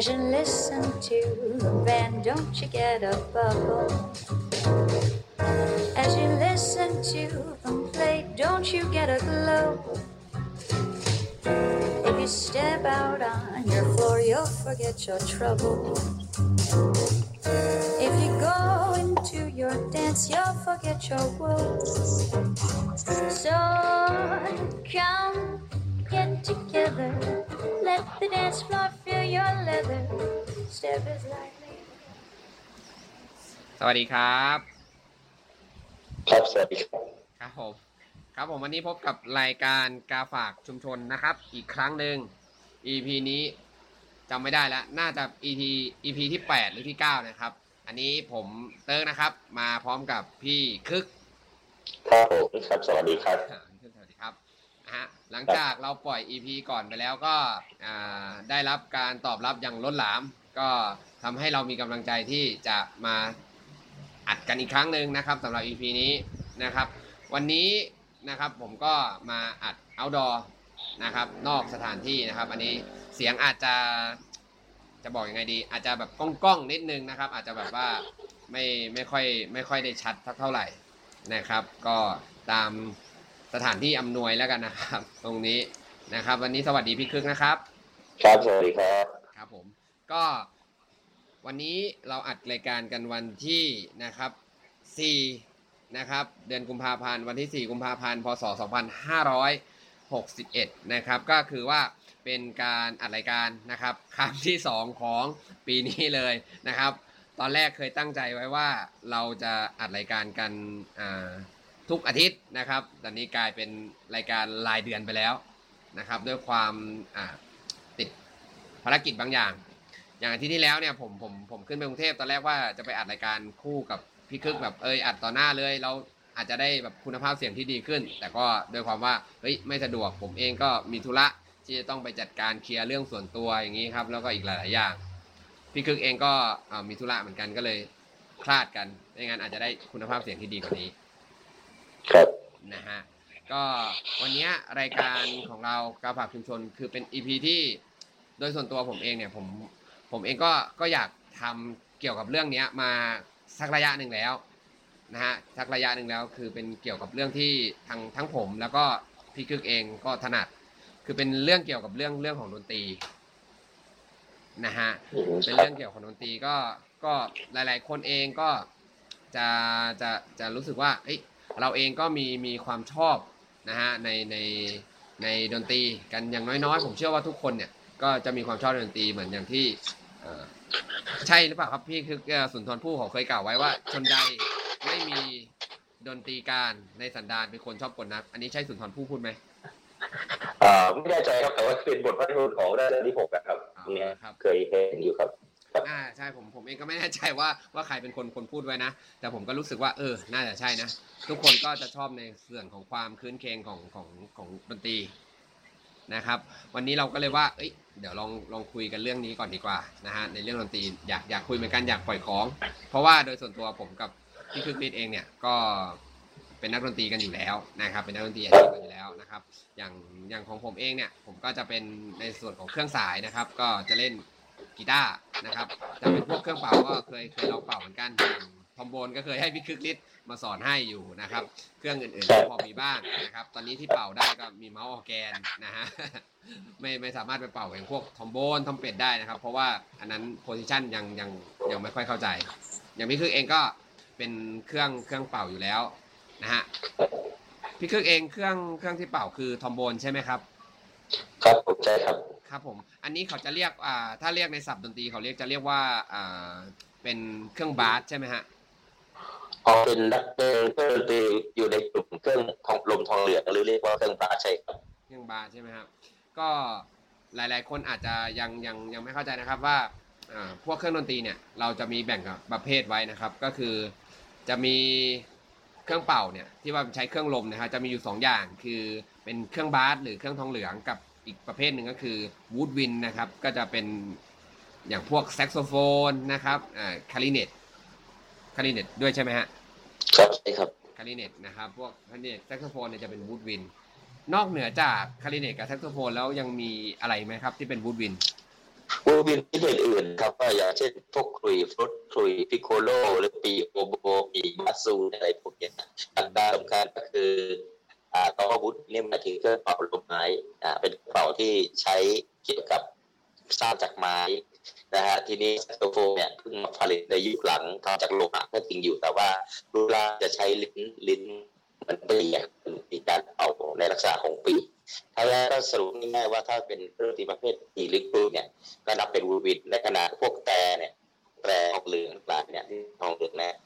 As you listen to the band, don't you get a bubble? As you listen to them play, don't you get a glow? If you step out on your floor, you'll forget your trouble. If you go into your dance, you'll forget your woes. So come get together, let the dance floor your leather. Step as lightly. สวัสดีครับ ครับสวัสดีครับครับผมครับผมวันนี้พบกับรายการกาฝากชุมชนนะครับ อีกครั้งหนึ่ง EP นี้จำไม่ได้แล้ว น่าจะ EP EP ที่ 8 หรือที่ 9 นะครับ อันนี้ผมเติร์กนะครับ มาพร้อมกับพี่คึก ครับผมครับสวัสดีครับ หลังจากเราปล่อย EP ก่อนไปแล้วก็ได้รับการตอบรับอย่างล้นหลาม ก็ทำให้เรามีกำลังใจที่จะมาอัดกันอีกครั้งหนึ่งนะครับสำหรับ EP นี้นะครับ วันนี้นะครับผมก็มาอัด outdoor นะครับ นอกสถานที่นะครับ อันนี้เสียงอาจจะจะบอกยังไงดี อาจจะแบบก้องๆนิดนึงนะครับ อาจจะแบบว่าไม่ไม่ค่อยไม่ค่อยได้ชัดเท่าไหร่นะครับ ก็ตาม สถานที่อำนวยแล้วกันนะครับ ตรงนี้นะครับ วันนี้สวัสดีพี่คึกนะครับ ครับสวัสดีครับครับผม ก็วันนี้เราอัดรายการกันวันที่นะครับ4นะครับ เดือนกุมภาพันธ์วันที่ 4 กุมภาพันธ์พศ 2561 นะครับ ก็คือว่าเป็นการอัดรายการนะครับครั้งที่ 2 ของปีนี้เลยนะครับ ตอนแรกเคยตั้งใจไว้ว่าเราจะอัดรายการกันอ่า ทุกอาทิตย์นะครับ ตอนนี้กลายเป็นรายการรายเดือนไปแล้วนะครับ ด้วยความติดภารกิจบางอย่าง อย่างอาทิตย์ที่แล้วเนี่ยผมผมผมขึ้นไปกรุงเทพตอนแรกว่าจะไปอัดรายการคู่กับพี่คึกแบบเอยอัดต่อหน้าเลยเราอาจจะได้แบบคุณภาพเสียงที่ดีขึ้น แต่ก็ด้วยความว่าเฮ้ยไม่สะดวกผมเองก็มีธุระที่จะต้องไปจัดการเคลียร์เรื่องส่วนตัวอย่างนี้ครับ แล้วก็อีกหลาย ๆ อย่าง พี่คึกเองก็มีธุระเหมือนกันก็เลยคลาดกันไม่งั้นอาจจะได้คุณภาพเสียงที่ดีกว่านี้ ครับนะฮะก็วันเนี้ยรายการของเรากาฝากชุมชนคือเป็น EP ที่โดยส่วนตัวผมเองเนี่ยผมผมเองก็ก็อยากทำเกี่ยวกับเรื่องเนี้ยมาสักระยะหนึ่งแล้วนะฮะสักระยะหนึ่งแล้วคือเป็นเกี่ยวกับเรื่องที่ทั้งทั้งผมแล้วก็พี่คึกเองก็ถนัด คือเป็นเรื่องเกี่ยวกับเรื่องเรื่องของดนตรีนะฮะอืมเป็นครัเรื่บองเกี่ยวกับดนตรีก็ก็หลาย ๆ คนเองก็จะจะจะรู้สึกว่าเอ้ย เราเองก็มีมีความชอบนะฮะในในในดนตรีกันอย่างน้อยๆ ผมเชื่อว่าทุกคนเนี่ยก็จะมีความชอบในดนตรีเหมือนอย่างที่เอ่อใช่หรือเปล่าครับพี่คือเอ่อสุนทรภู่เขาเคยกล่าวไว้ว่า ชนใดไม่มีดนตรีการในสันดานเป็นคนชอบกลนัก อันนี้ใช่สุนทรภู่พูดไหมอ่าไม่แน่ใจครับแต่ว่าเป็นบทพระนิพนธ์ของราชการที่หกอะครับอ่าเนี่ยครับเคยเห็นอยู่ครับ อ่าใช่ผมผมเองก็ไม่แน่ใจว่าว่าใครเป็นคนคนพูดไว้นะ แต่ผมก็รู้สึกว่าเออ น่าจะใช่นะ ทุกคนก็จะชอบในส่วนของความคืนเคงของของของดนตรีนะครับ วันนี้เราก็เลยว่า เอ้ยเดี๋ยวลองลองคุยกันเรื่องนี้ก่อนดีกว่านะฮะในเรื่องดนตรีอยากอยากคุยเหมือนกันอยากปล่อยของ เพราะว่าโดยส่วนตัวผมกับพี่คึกฤทธิ์เองเนี่ยก็เป็นนักดนตรีกันอยู่แล้วนะครับ เป็นนักดนตรีอาชีพกันอยู่แล้วนะครับ อย่างอย่างของผมเองเนี่ยผมก็จะเป็นในส่วนของเครื่องสายนะครับ ก็จะเล่น กีตาร์นะครับถ้าเป็นพวกเครื่องเป่าก็เคยเคยลองเป่าเหมือนกันอย่างทอมโบนก็เคยให้พี่คึกฤทธิ์มาสอนให้อยู่นะครับ เครื่องอื่นๆก็พอมีบ้างนะครับ ตอนนี้ที่เป่าได้ก็มีเมาส์ออร์แกนนะฮะไม่ไม่สามารถไปเป่าอย่างพวกทรอมโบนทรัมเป็ตได้นะครับ เพราะว่าอันนั้น position ยังยังยังไม่ค่อยเข้าใจ อย่างพี่คึกเองก็เป็นเครื่องเครื่องเป่าอยู่แล้วนะฮะพี่คึกเองเครื่องเครื่องที่เป่าคือทรอมโบนใช่ไหมครับ ครับผมใช่ครับ ครับผมอันนี้เขาจะเรียกอ่าถ้าเรียกในศัพท์ดนตรีเขาเรียกจะเรียกว่าอ่าเป็นเครื่อง brass ใช่ไหมฮะพอเป็นนักเล่นเครื่องดนตรีอยู่ในกลุ่มเครื่องทองลมทองเหลืองหรือเรียกว่าเครื่องปลาใช่ครับเครื่องบาร์ใช่ไหมครับก็หลายๆ คนอาจจะยังยังยังไม่เข้าใจนะครับว่าอ่าพวกเครื่องดนตรีเนี่ยเราจะมีแบ่งกับประเภทไว้นะครับ ก็คือจะมีเครื่องเป่าเนี่ยที่ว่าใช้เครื่องลมนะครับจะมีอยู่ 2 อย่างคือเป็นเครื่องบาสหรือเครื่องทองเหลืองกับ อีกประเภทหนึ่งก็คือวูดวินนะครับ ก็จะเป็นอย่างพวกแซกโซโฟนนะครับอ่าคาริเนตคลาริเน็ตด้วยใช่ไหมฮะครับใช่ครับคลาริเน็ตนะครับ พวกคลาริเน็ตแซกโซโฟนเนี่ยจะเป็น woodwind นอกเหนือจากคลาริเน็ตกับแซกโซโฟนแล้วยังมีอะไรไหมครับ ที่เป็น woodwind woodwind ที่อื่นๆครับก็อย่างเช่นพวกขลุ่ยฟรุ่ย piccolo หรือปี่ oboe ปี่ bassoon อะไรพวกเนี้ยอันดับสำคัญก็คือ อ่าตัว wood เนี่ยหมายถึงเครื่องเป่าลมไม้อ่าเป็นการเป่าที่ใช้เกี่ยวกับสร้างจากไม้นะฮะทีนี้แซกโซโฟนเนี่ยเพิ่งมาผลิตในยุคหลังทำจากโลหะก็จริงอยู่แต่ว่ารูปร่าจะใช้ลิ้นลิ้นมันเปีอะมันมีการเป่าในลักษณะของปีถ้าแล้วก็สรุปง่ายๆว่าถ้าเป็นเครื่องดนตรีประเภทตีลึกปืเนี่ยก็นับเป็นวูดวินในขณะพวกแต่เนี่ยแตรทองเหลืองต่างเนี่ยที่ทองเหลืองนะ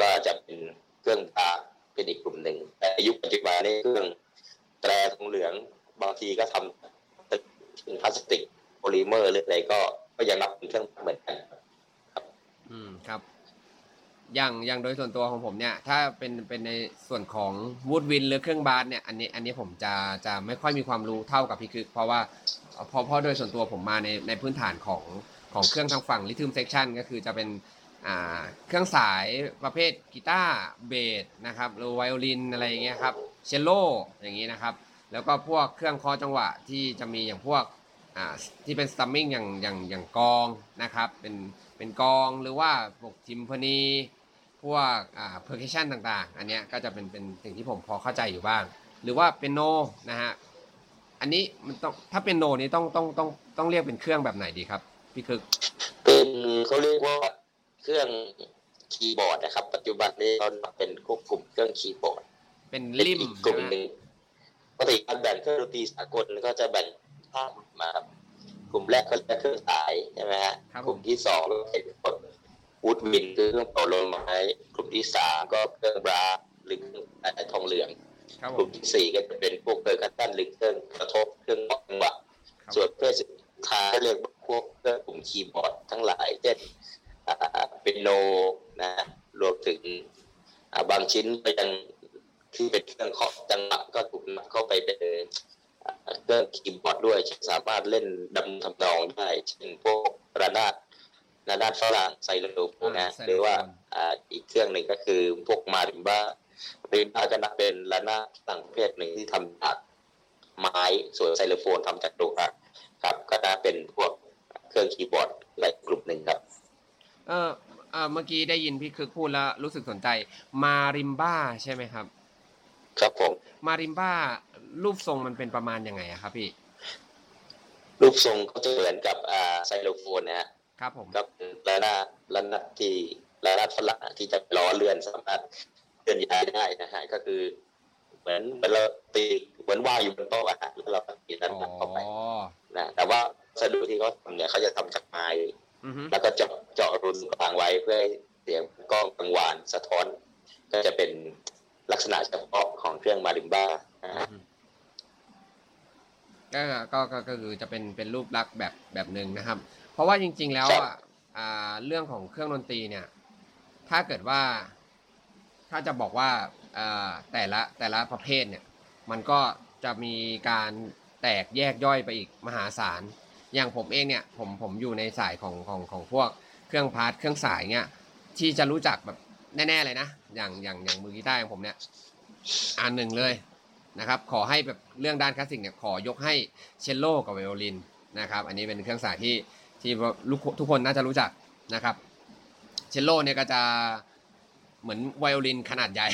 ก็จะเป็นเครื่องบา เป็นอีกกลุ่มหนึ่ง แต่ยุคปัจจุบันนี่เครื่องแตรทองเหลืองบางทีก็ทำเป็นพลาสติกโพลิเมอร์หรืออะไรก็ก็ยังนับเป็นเครื่องเหมือนกันอืมครับ อย่างอย่างโดยส่วนตัวของผมเนี่ย ถ้าเป็นเป็นในส่วนของ woodwind หรือเครื่อง brass เนี่ยอันนี้อันนี้ผมจะจะไม่ค่อยมีความรู้เท่ากับพี่คึก เพราะว่าเพราะเพราะโดยส่วนตัวผมมาในในพื้นฐานของของเครื่องทางฝั่งริทึมเซ c ชันก็คือจะเป็น เครื่องสายประเภทกีตาร์เบสนะครับหรือไวโอลินอะไรอย่างเงี้ยครับเชลโลอย่างงี้นะครับ แล้วก็พวกเครื่องเคาะจังหวะที่จะมีอย่างพวกอ่าที่เป็น strumming อย่างอย่างอย่างกลองนะครับเป็นเป็นกลองหรือว่าพวก timpani พวกอ่า percussion ต่างๆ อันเนี้ยก็จะเป็นเป็นสิ่งที่ผมพอเข้าใจอยู่บ้าง หรือว่าเปียโนนะฮะอันนี้มันต้องถ้าเปียโนนี้ต้องต้องต้องต้องเรียกเป็นเครื่องแบบไหนดีครับ พี่คึกเป็นเขาเรียกว่า เครื่องคีย์บอร์ดนะครับ ปัจจุบันนี้เราเป็นควบคุมเครื่องคีย์บอร์ด เป็นเป็นริมอีกกลุ่มหนึ่งปกติการแบ่งเครื่องดนตรีสากลก็จะแบ่งภาพมาครับกลุ่มแรกก็จะเครื่องสายใช่ไหมฮะครับกผลุ่มมที่สองก็เป็นวูดวินคือเครื่องเป่าลมไม้กลุ่มที่สามก็เครื่องบราสหรือเครื่องอะไรทองเหลืองครับกผลุ่มมที่สี่ก็จะเป็นพวกเกอร์คัตตันหรือเครื่องกระทบเครื่องบอกจังหวะครับส่วนเพศสุดท้ายเรียกว่าพวกเครื่องกลุ่มคีย์บอร์ดทั้งหลายเช่นอ่า เป็นโนนะรวมถึงอ่าบางชิ้นก็ยังที่เป็นเครื่องเคาะจังหวะก็ถูกนำเข้าไปเป็นอ่าเครื่องคีย์บอร์ดด้วยสามารถเล่นดำทำนองได้ เช่นพวกระนาดระนาดฝรั่งไซโลโฟนนะหรือว่าอ่าอีกเครื่องหนึ่งก็คือพวกมาริมบ้ามาริมบ้าก็นับเป็นระนาดต่างประเภทหนึ่งที่ทำจากไม้ส่วนไซโลโฟนทำจากโลหะครับ ก็น่าเป็นพวกเครื่องคีย์บอร์ดหลายกลุ่มหนึ่งครับ เออเออเมื่อกี้ได้ยินพี่คึกพูดแล้วรู้สึกสนใจ มาริมบ้าใช่ไหมครับ ครับผม มาริมบ้ารูปทรงมันเป็นประมาณยังไงอะครับพี่ รูปทรงก็จะเหมือนกับอ่าไซโลโฟนนะฮะครับผมก็เป็นระนาดระนาดที่ระนาดฝรั่งที่จะล้อเลื่อนสามารถเคลื่อนย้ายได้นะฮะก็คือ เหมือนเหมือนเราตีเหมือนว่างอยู่บนโต๊ะอะฮะแล้วเราก็ตีระอ๋อนาดเข้าไปนะแต่ว่าวัสดุที่เขาทำเนี่ยเขาจะทำจากไม้อือฮึ แล้วก็เจาะเจาะรูตรงกลางไว้เพื่อให้เสียงกล้องกังวานสะท้อน ก็จะเป็นลักษณะเฉพาะของเครื่องมาริมบ้านะฮะก็ก็ก็ก็คือจะเป็นเป็นรูปลักษณ์แบบแบบหนึ่งนะครับ เพราะว่าจริง ๆ แล้วอะอ่าเรื่องของเครื่องดนตรีเนี่ย ถ้าเกิดว่าถ้าจะบอกว่าอ่าแต่ละแต่ละประเภทเนี่ย มันก็จะมีการแตกแยกย่อยไปอีกมหาศาล อย่างผมเองเนี่ยผมผมอยู่ในสายของของของพวกเครื่อง part เครื่องสายเนี่ยที่จะรู้จักแบบแน่ๆเลยนะ อย่างอย่างอย่างมือกีตาร์ของผมเนี่ยอันหนึ่งเลยนะครับ ขอให้แบบเรื่องด้านคลาสสิกเนี่ยขอยกให้เชลโลกับไวโอลินนะครับ อันนี้เป็นเครื่องสายที่ที่ลูกทุกคนน่าจะรู้จักนะครับเชลโลเนี่ยก็จะเหมือนไวโอลินขนาดใหญ่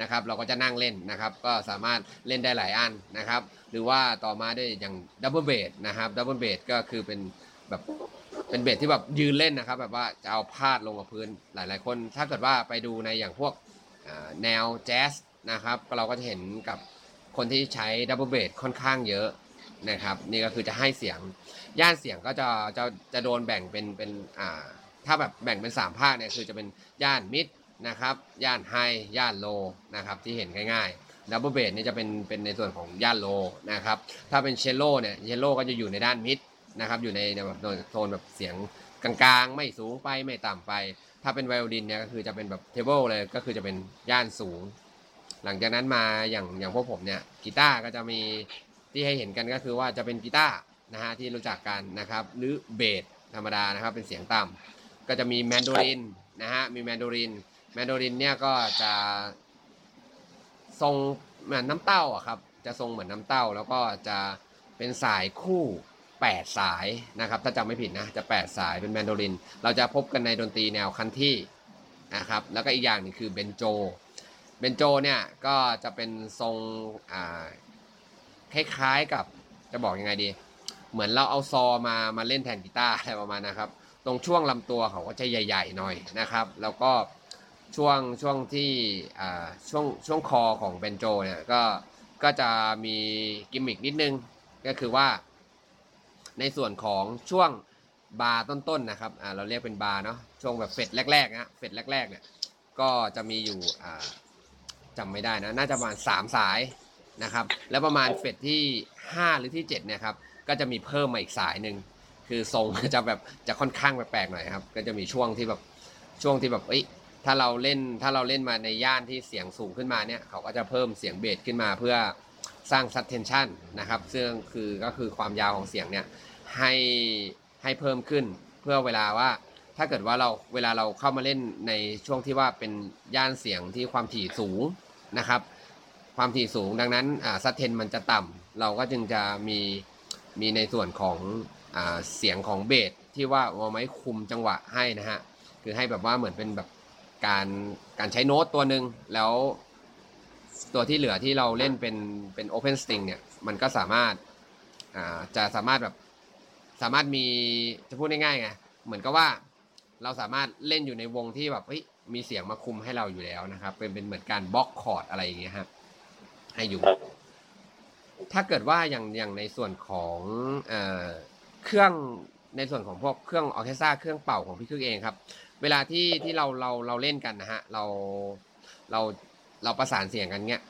นะครับ เราก็จะนั่งเล่นนะครับ ก็สามารถเล่นได้หลายอันนะครับ หรือว่าต่อมาด้วยอย่าง double bass นะครับ double bass ก็คือเป็นแบบเป็นเบสที่แบบยืนเล่นนะครับ แบบว่าจะเอาพาดลงกับพื้นหลาย ๆ คน ถ้าเกิดว่าไปดูในอย่างพวกแนวแจ๊สนะครับเราก็จะเห็นกับคนที่ใช้ double bass ค่อนข้างเยอะนะครับนี่ก็คือจะให้เสียงย่านเสียงก็จะจะจะโดนแบ่งเป็นเป็นอ่าถ้าแบบแบ่งเป็น 3 ภาคเนี่ยคือจะเป็นย่าน mid นะครับย่าน high ย่าน low นะครับที่เห็นง่ายๆ double bass เนี่ยจะเป็นเป็นในส่วนของย่าน low นะครับ ถ้าเป็นเชลโลเนี่ยเชลโลก็จะอยู่ในด้าน mid นะครับ อยู่ในในแบบโซนแบบเสียงกลางๆ ไม่สูงไปไม่ต่ำไป ถ้าเป็นไวโอลินเนี่ยก็คือจะเป็นแบบ treble เลยก็คือจะเป็นย่านสูง หลังจากนั้นมาอย่างอย่างพวกผมเนี่ยกีตาร์ก็จะมีที่ให้เห็นกันก็คือว่าจะเป็นกีตาร์นะฮะที่รู้จักกันนะครับ หรือเบสธรรมดานะครับเป็นเสียงต่ำก็จะมีแมนโดลินนะฮะมีแมนโดลินแมนโดลินเนี่ยก็จะ ทรงเหมือนน้ำเต้าอะครับ จะทรงเหมือนน้ำเต้าแล้วก็จะเป็นสายคู่ 8 สายนะครับ ถ้าจำไม่ผิดนะจะ 8 สายเป็นแมนโดลิน เราจะพบกันในดนตรีแนวคันที่นะครับ แล้วก็อีกอย่างหนึงคือเบนโจ เบนโจเนี่ยก็จะเป็นทรงอ่าคล้ายๆกับจะบอกยังไงดี เหมือนเราเอาซอมามาเล่นแทนกีตาร์อะไรประมาณนะครับ ตรงช่วงลำตัวเขาก็จะใหญ่ ๆ หน่อยนะครับ แล้วก็ ช่วงช่วงที่อ่าช่วงช่วงคอของเบนโจเนี่ยก็ก็จะมีกิมมิกนิดนึง ก็คือว่า ในส่วนของช่วงบาร์ต้นๆนะครับอ่าเราเรียกเป็นบาร์เนาะช่วงแบบเฟดแรกๆนะเฟดแรกๆเนี่ยก็จะมีอยู่อ่าจำไม่ได้นะน่าจะประมาณสามสายนะครับ แล้วประมาณเฟดที่ 5 หรือที่7เนี่ยครับก็จะมีเพิ่มมาอีกสายหนึ่งคือทรงจะแบบจะค่อนข้างแปลกๆหน่อยครับ ก็จะมีช่วงที่แบบช่วงที่แบบเอ้ย ถ้าเราเล่นถ้าเราเล่นมาในย่านที่เสียงสูงขึ้นมาเนี่ยเขาก็จะเพิ่มเสียงเบสขึ้นมาเพื่อสร้าง subtension นะครับ ซึ่งคือก็คือความยาวของเสียงเนี่ยให้ให้เพิ่มขึ้นเพื่อเวลาว่าถ้าเกิดว่าเราเวลาเราเข้ามาเล่นในช่วงที่ว่าเป็นย่านเสียงที่ความถี่สูงนะครับ ความถี่สูงดังนั้นซัตเทนมันจะต่ำเราก็จึงจะมีมีในส่วนของอเสียงของเบสที่ว่าเอาไว้คุมจังหวะให้นะฮะคือให้แบบว่าเหมือนเป็นแบบ การการใช้โน้ตตัวหนึ่งแล้วตัวที่เหลือที่เราเล่นเป็นเป็น open string เนี่ยมันก็สามารถอ่าจะสามารถแบบสามารถมีจะพูดง่ายๆไงเหมือนกับว่าเราสามารถเล่นอยู่ในวงที่แบบเฮ้ยมีเสียงมาคุมให้เราอยู่แล้วนะครับ เป็นเป็นเหมือนการ block chord อะไรอย่างเงี้ยครับให้อยู่ครับถ้าเกิดว่าอย่างอย่างในส่วนของเอ่อเครื่องในส่วนของพวกเครื่องออร์เคสตราเครื่องเป่าของพี่คึกเองครับ เวลาที่ที่เราเราเราเล่นกันนะฮะเราเราเราประสานเสียงกันเงี้ย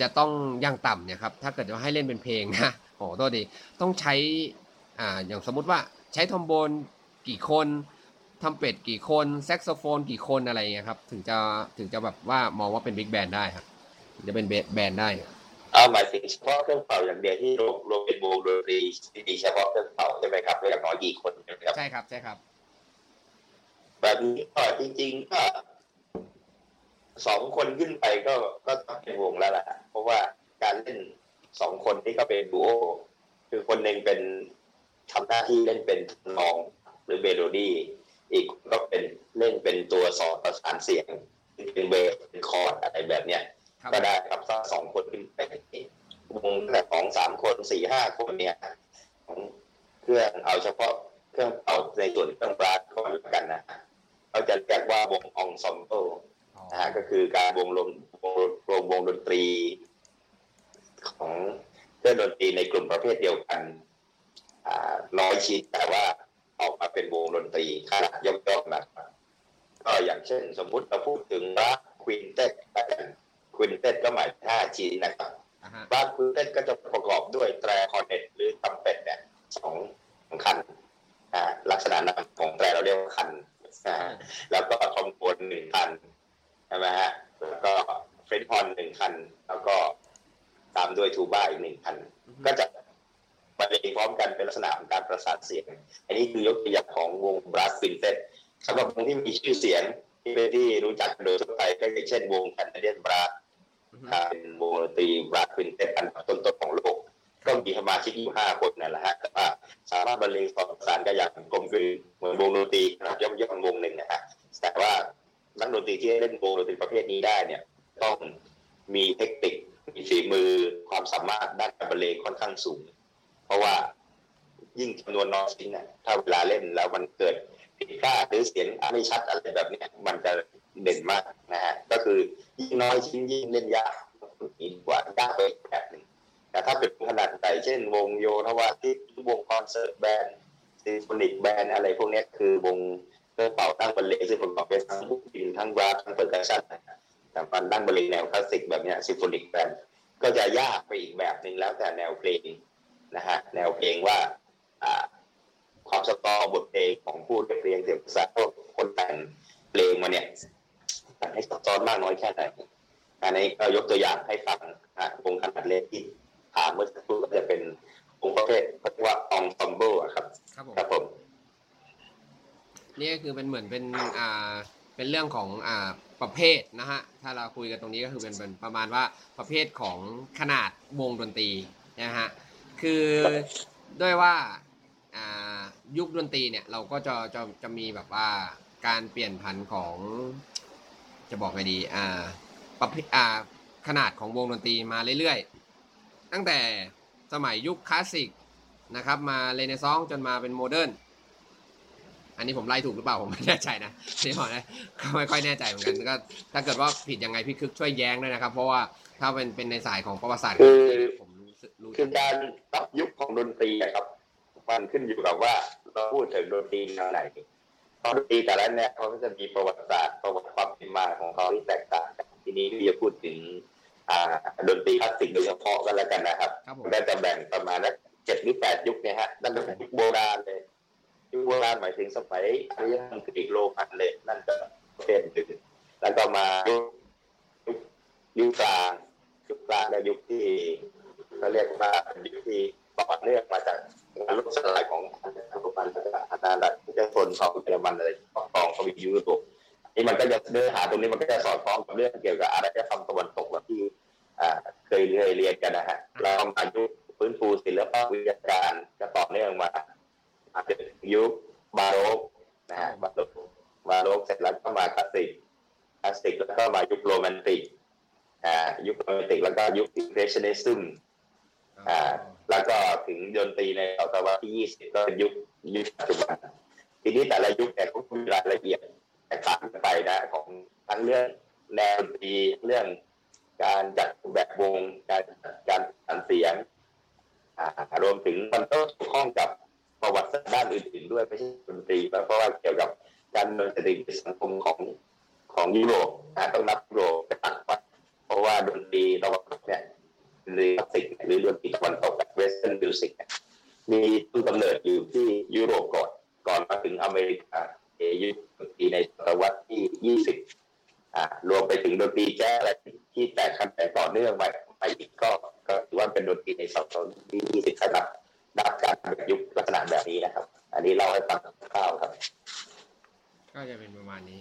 จะต้องอย่างต่ำเนี่ยครับถ้าเกิดว่าให้เล่นเป็นเพลงนะโอ้โหตัวดีต้องใช้อ่าอย่างสมมุติว่าใช้ทรอมโบนกี่คนทรัมเป็ตกี่คนแซกโซโฟนกี่คนอะไรเงี้ยครับถึงจะถึงจะแบบว่ามองว่าเป็น big band ได้ครับถึงจะเป็นband ได้เอาหมายถึงเฉพาะเครื่องเป่าอย่างเดียวที่รวมรวมเป็นวงดนตรีที่มีเฉพาะเครื่องเป่าใช่ไหมครับอย่างน้อยกี่คนใช่ไหมครับใช่ครับใช่ครับ แบบนี้ก็จริงๆก็สองคนขึ้นไปก็ก็ต้องเป็นวงแล้วล่ะ เพราะว่าการเล่นสองคนนี่ก็เป็นดูโอคือคนหนึ่งเป็นทำหน้าที่เล่นเป็นทำนองหรือเมโลดี้อีกคนก็เป็นเล่นเป็นตัวสอดประสานเสียง เป็นเวฟเป็นคอร์ดอะไรแบบเนี้ยครับก็ได้ครับถ้าสองคนขึ้นไปวงแต่สองสามคนสี่ห้าคนเนี่ยของเครื่องเอาเฉพาะ เครื่องเป่าในส่วนเครื่องบราสก่อนแล้วกันนะเขาจะเรียกว่าวงองซอมเบิลอ๋อนะฮะก็คือการวงรวมวงรวมวงดนตรี ของเครื่องดนตรีในกลุ่มประเภทเดียวกันอ่าน้อยชิ้นแต่ว่าออกมาเป็นวงดนตรีขนาดย่อมๆนะครับก็อย่างเช่น สมมุติเราพูดถึง brass quintet quintet ก็หมายถึงห้าชิ้นนะครับอ่าฮะ brass quintet ก็จะประกอบด้วยแตรคอร์เน็ตหรือทรัมเป็ตเนี่ยสองสองคันอ่า ลักษณะนามของแตรเราเรียกว่าคันอ่าแล้วก็ทรอมโบนหนึ่งคันใช่ไหมฮะแล้วก็เฟรนช์ฮอร์นหนึ่งคัน แล้วก็ตามด้วยทูบาอีกหนึ่งคัน ก็จะบรรเลงพร้อมกันเป็นลักษณะของการประสานเสียง อันนี้คือยกตัวอย่างของวง brass quintet สำหรับวงที่มีชื่อเสียงที่เป็นที่รู้จักโดยทั่วไปก็อย่างเช่นวง Canadian Brass อือฮึเป็นวงดนตรี brass quintet อันดับต้นๆของโลก ก็มีสมาชิกอยู่ห้าคนนั่นแหละฮะแต่ว่าสามารถบรรเลงประสานกันอย่างกลมกลืนเหมือนวงดนตรีขนาดย่อมๆวงหนึ่งนะฮะแต่ว่านักดนตรีที่เล่นวงดนตรีประเภทนี้ได้เนี่ย ต้องมีเทคนิคมีฝีมือความสามารถด้านการบรรเลงค่อนข้างสูง เพราะว่ายิ่งจำนวนน้อยชิ้นน่ะถ้าเวลาเล่นแล้วมันเกิดผิดพลาดหรือเสียงไม่ชัดอะไรแบบเนี้ยมันจะเด่นมากนะฮะก็คือยิ่งน้อยชิ้นยิ่งเล่นยากดีกว่ายากไปแบบหนึ่ง แต่ถ้าเป็นขนาดใหญ่เช่น วงโยธวาทิตวง concert band symphonic band อะไรพวกนี้คือวงเครื่องเป่านั่งบรรเลงซึ่งประกอบไปทั้ง woodwind ทั้ง brass ทั้ง percussion แต่มันนั่งบรรเลงแนวคลาสสิกแบบนี้ symphonic bandก็จะยากไปอีกแบบหนึ่งแล้วแต่แนวเพลงนะฮะแนวเพลงว่าความสตอบทเพลงของผู้เรียบเรียงเสียงภาษาคนแต่งเพลงมาเนี่ยแต่งให้ซับซ้อนมากน้อยแค่ไหนอันนี้ก็ยกตัวอย่างให้ฟังวงขนาดเล็กที่ เมื่อสักครู่ก็จะเป็นวงประเภทเขาเรียกว่าองซอมเบิลครับครับผมครับผมนี่ก็คือเป็นเหมือนเป็นอ่าเป็นเรื่องของอ่าประเภทนะฮะถ้าเราคุยกันตรงนี้ก็คือเป็นเป็นประมาณว่าประเภทของขนาดวงดนตรีนะฮะคือด้วยว่าอ่ายุคดนตรีเนี่ยเราก็จะจะจะมีแบบว่าการเปลี่ยนผันของ จะบอกไงดีอ่าประเภทอ่าขนาดของวงดนตรีมาเรื่อยๆ ตั้งแต่สมัยยุคคลาสสิกนะครับมาเรเนซองจนมาเป็นโมเดิร์นอันนี้ผมไล่ถูกหรือเปล่าผมไม่แน่ใจนะที่บอกนะก็ไม่ค่อยแน่ใจเหมือนกันก็ถ้าเกิดว่าผิดยังไงพี่คึกช่วยแย้งด้วยนะครับ เพราะว่าถ้าเป็นเป็นในสายของประวัติศาสตร์คือผมรู้สึกรู้คือการปรับยุคของดนตรีอะครับมันขึ้นอยู่กับว่าเราพูดถึงดนตรีแนวไหนเพราะดนตรีแต่ละแนวเขาก็จะมีประวัติศาสตร์ประวัติความเป็นมาของเขาที่แตกต่างกันทีนี้พี่จะพูดถึง ดนตรีคลาสสิกโดยเฉพาะกันแล้วกันนะครับครับผมมันก็จะแบ่งประมาณเจ็ดหรือแปดยุคเนี่ยฮะนั่นก็เป็นยุคโบราณเลยยุคโบราณหมายถึงสมัยอารยธรรมกรีกโรมันเลยนั่นก็เป็นหนึ่งแล้วก็มายุคยุคยุคกลางยุคกลางและยุคที่เขาเรียกว่าเป็นยุคที่ต่อเนื่องมาจากการล่มสลายของอาณาจักรโรมันแล้วก็อาณาจักรชนของเยอรมันอะไรปกครองเขาวิยุโรป นี่มันก็จะเนื้อหาตรงนี้มันก็จะสอดคล้องกับเรื่องเกี่ยวกับอารยธรรมตะวันตกแบบที่เคยเคยเรียนกันนะฮะแล้วมายุคฟื้นฟูศิลปวิทยาการก็ต่อเนื่องมามาถึงยุคบาโรกนะฮะบาโรกบาโรกเสร็จแล้วก็มาคลาสสิกคลาสสิกแล้วก็มายุคโรแมนติกอ่ายุคโรแมนติกแล้วก็ยุค impressionism อ่าแล้วก็ถึงดนตรีในศตวรรษที่ 20 ก็เป็นยุคยุคปัจจุบันทีนี้แต่ละยุคเนี่ยก็มีรายละเอียด แตกต่างกันไปนะของทั้งเรื่องแนวดนตรีเรื่องการจัดแบบวง การการอันเสียงอ่ารวมถึงมันก็เกี่ยวข้องกับประวัติศาสตร์ด้านอื่นๆด้วยไม่ใช่ดนตรีเพราะว่าเกี่ยวกับการเมืองเศรษฐกิจสังคมของของยุโรปอ่าต้องนับยุโรปเป็นหลักว่าเพราะว่าดนตรีตะวันตกเนี่ยหรือคลาสสิกหรือดนตรีตะวันตกแบบ Western music มีต้นกำเนิดอยู่ที่ยุโรปก่อนก่อนมาถึงอเมริกา เอยุคดนตรีในศตวรรษที่ 20อ่ารวมไปถึงดนตรีแจ๊สอะไรที่แตกขั้นแตกต่อเนื่องมาไปอีกก็ก็ถือว่าเป็นดนตรีในศตวรรษที่ 20สำหรับนับการแบบยุคลักษณะแบบนี้นะครับ อันนี้เราให้ฟังคร่าวครับ ก็จะเป็นประมาณนี้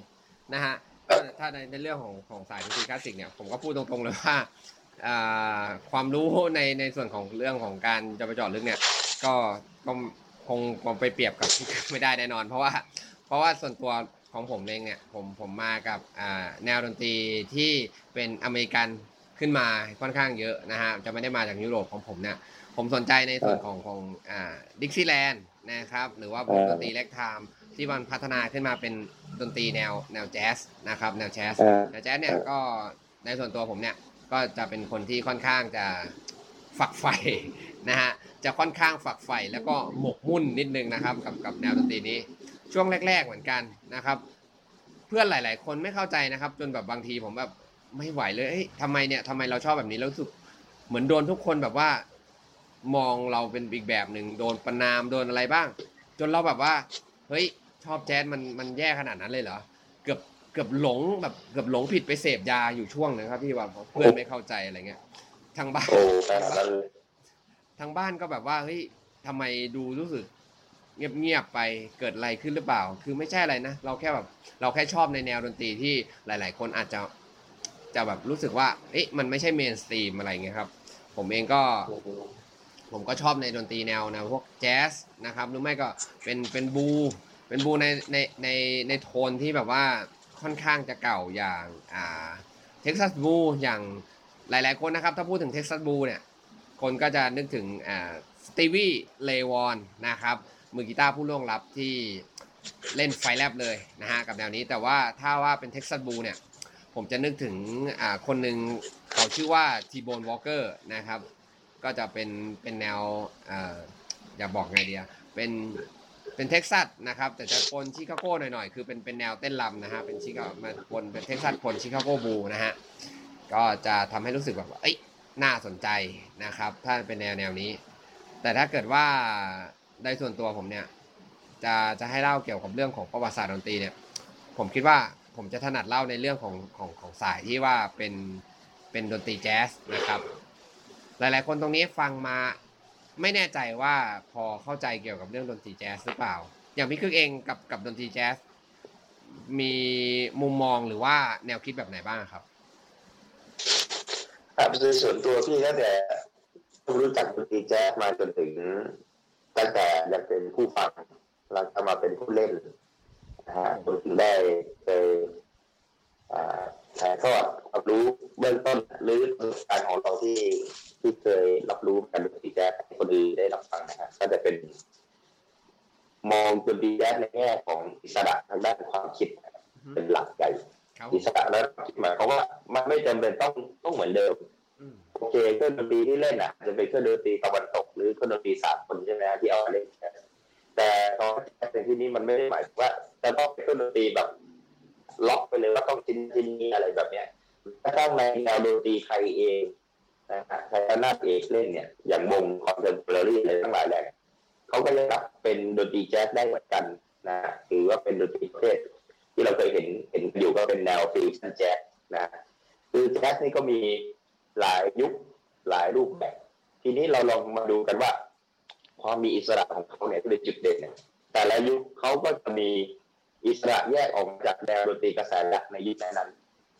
นะฮะถ้าในในเรื่องของของสายดนตรีคลาสสิกเนี่ยผมก็พูดตรงๆเลยว่าความรู้ในในส่วนของเรื่องของการจะไปจาะลึกเนี่ย ก็ก็คงคงไปเปรียบกับไม่ได้แน่นอน เพราะว่า เพราะว่าส่วนตัวของผมเองเนี่ยผมผมมากับอ่าแนวดนตรีที่เป็นอเมริกันขึ้นมาค่อนข้างเยอะนะฮะจะไม่ได้มาจากยุโรปของผมเนี่ยผมสนใจในส่วนของของอ่า Dixieland นะครับหรือว่าวงดนตรี ragtime ที่มันพัฒนาขึ้นมาเป็นดนตรีแนวแนวแจ๊สนะครับแนวแจ๊สเออแนวแจ๊สเนี่ยก็ในส่วนตัวผมเนี่ยก็จะเป็นคนที่ค่อนข้างจะฝักใฝ่นะฮะจะค่อนข้างฝักใฝ่แล้วก็หมกมุ่นนิดนึงนะครับกับกับแนวดนตรีนี้ ช่วงแรก ๆเหมือนกันนะครับ เพื่อนหลาย ๆ คนไม่เข้าใจนะครับ จนแบบบางทีผมแบบไม่ไหวเลยเฮ้ยทำไมเนี่ยทำไมเราชอบแบบนี้แล้วรู้สึกเหมือนโดนทุกคนแบบว่า มองเราเป็นอีกแบบหนึ่งโดนประนามโดนอะไรบ้าง จนเราแบบว่า เฮ้ย ชอบแจ๊สมันมันแย่ขนาดนั้นเลยเหรอเกือบเกือบหลงแบบเกือบหลงผิดไปเสพยาอยู่ช่วงหนึงครับพี่ว่าเพราะเพื่อนไม่เข้าใจอะไรเงี้ยทางบ้าน โอ้ขนาดนั้นเลย ทางบ้านก็แบบว่าเฮ้ยทำไมดูรู้สึก เงียบๆไปเกิดอะไรขึ้นหรือเปล่า คือไม่ใช่อะไรนะ เราแค่แบบเราแค่ชอบในแนวดนตรีที่หลาย ๆ คนอาจจะจะแบบรู้สึกว่า เอ๊ะมันไม่ใช่เมนสตรีมอะไรเงี้ยครับ ผมเองก็ผมก็ชอบในดนตรีแนวแนวพวกแจ๊สนะครับหรือไม่ก็เป็นเป็นบู เป็นบูในในในในโทนที่แบบว่าค่อนข้างจะเก่าอย่างอ่า Texas blues อย่างหลาย ๆ คนนะครับ ถ้าพูดถึง Texas blues เนี่ยคนก็จะนึกถึงอ่า Stevie Ray Vaughan นะครับ มือกีตาร์ผู้ล่วงลับที่เล่นไฟแลบเลยนะฮะกับแนวนี้แต่ว่าถ้าว่าเป็น Texas blues เนี่ยผมจะนึกถึงอ่าคนหนึ่งเขาชื่อว่า T-Bone Walker นะครับ ก็จะเป็นเป็นแนวเอ่ออย่าบอกไงดีเป็นเป็นเท็กซัสนะครับ แต่จะปนชิคาโก้หน่อยๆ คือเป็นเป็นแนวเต้นรำนะฮะเป็นชิคามาปนเป็นเท็กซัสปน Chicago blues นะฮะก็จะทำให้รู้สึกแบบว่าเอ้ยน่าสนใจนะครับ ถ้าเป็นแนวแนวนี้ แต่ถ้าเกิดว่า ในส่วนตัวผมเนี่ย จะจะให้เล่าเกี่ยวกับเรื่องของประวัติศาสตร์ดนตรีเนี่ย ผมคิดว่าผมจะถนัดเล่าในเรื่องของของของสายที่ว่าเป็นเป็นดนตรีแจ๊สนะครับ หลาย ๆ คนตรงนี้ฟังมาไม่แน่ใจว่าพอเข้าใจเกี่ยวกับเรื่องดนตรีแจ๊สหรือเปล่า อย่างพี่คึกเองกับกับดนตรีแจ๊สมีมุมมองหรือว่าแนวคิดแบบไหนบ้างครับครับโดยส่วนตัวพี่ตั้งแต่รู้จักดนตรีแจ๊สมาจนถึง ตั้งแต่ยังเป็นผู้ฟังเราจะมาเป็นผู้เล่นนะฮะผมถึงได้เคยอ่าถ่ายทอดความรู้เบื้องต้นหรือประสบการณ์ของเราที่ที่เคยรับรู้กันดนตรีแจ๊สให้คนอื่นได้รับฟังนะครับก็จะเป็น มองดนตรีแจ๊สในแง่ของอิสระทางด้านความคิดเป็นหลักใหญ่ครับอิสระแล้วหมายความว่ามันไม่จำเป็นต้องต้องเหมือนเดิมอืม โอเคเครื่องดนตรีที่เล่นอะ จะเป็นเครื่องดนตรีตะวันตกหรือเครื่องดนตรีสากลใช่ไหมที่เอามาเล่นแต่ตอนในที่นี้มันไม่ได้หมายว่าจะต้องเป็นเครื่องดนตรีแบบ ล็อกไปเลยว่าต้องชิ้นชิ้นนี้อะไรแบบเนี้ยถ้าตั้งในแนวดนตรีใครเองนะฮะใครหน้าเอกเล่นเนี่ย อย่างวง contemporary อะไรทั้งหลายแหล่เขาก็ยังกลับเป็นดนตรีแจ๊สได้เหมือนกันนะหรือว่าเป็นดนตรีประเภทที่เราเคยเห็นเห็นอยู่ก็เป็นแนว fusion jazz นะฮะคือแจ๊สนี่ก็มี หลายยุคหลายรูปแบบ ทีนี้เราลองมาดูกันว่า ความมีอิสระของเขาเนี่ยเป็นจุดเด่นเนี่ยแต่ละยุคเขาก็จะมีอิสระแยกออกจากแนวดนตรีกระแสหลักในยุคนั้น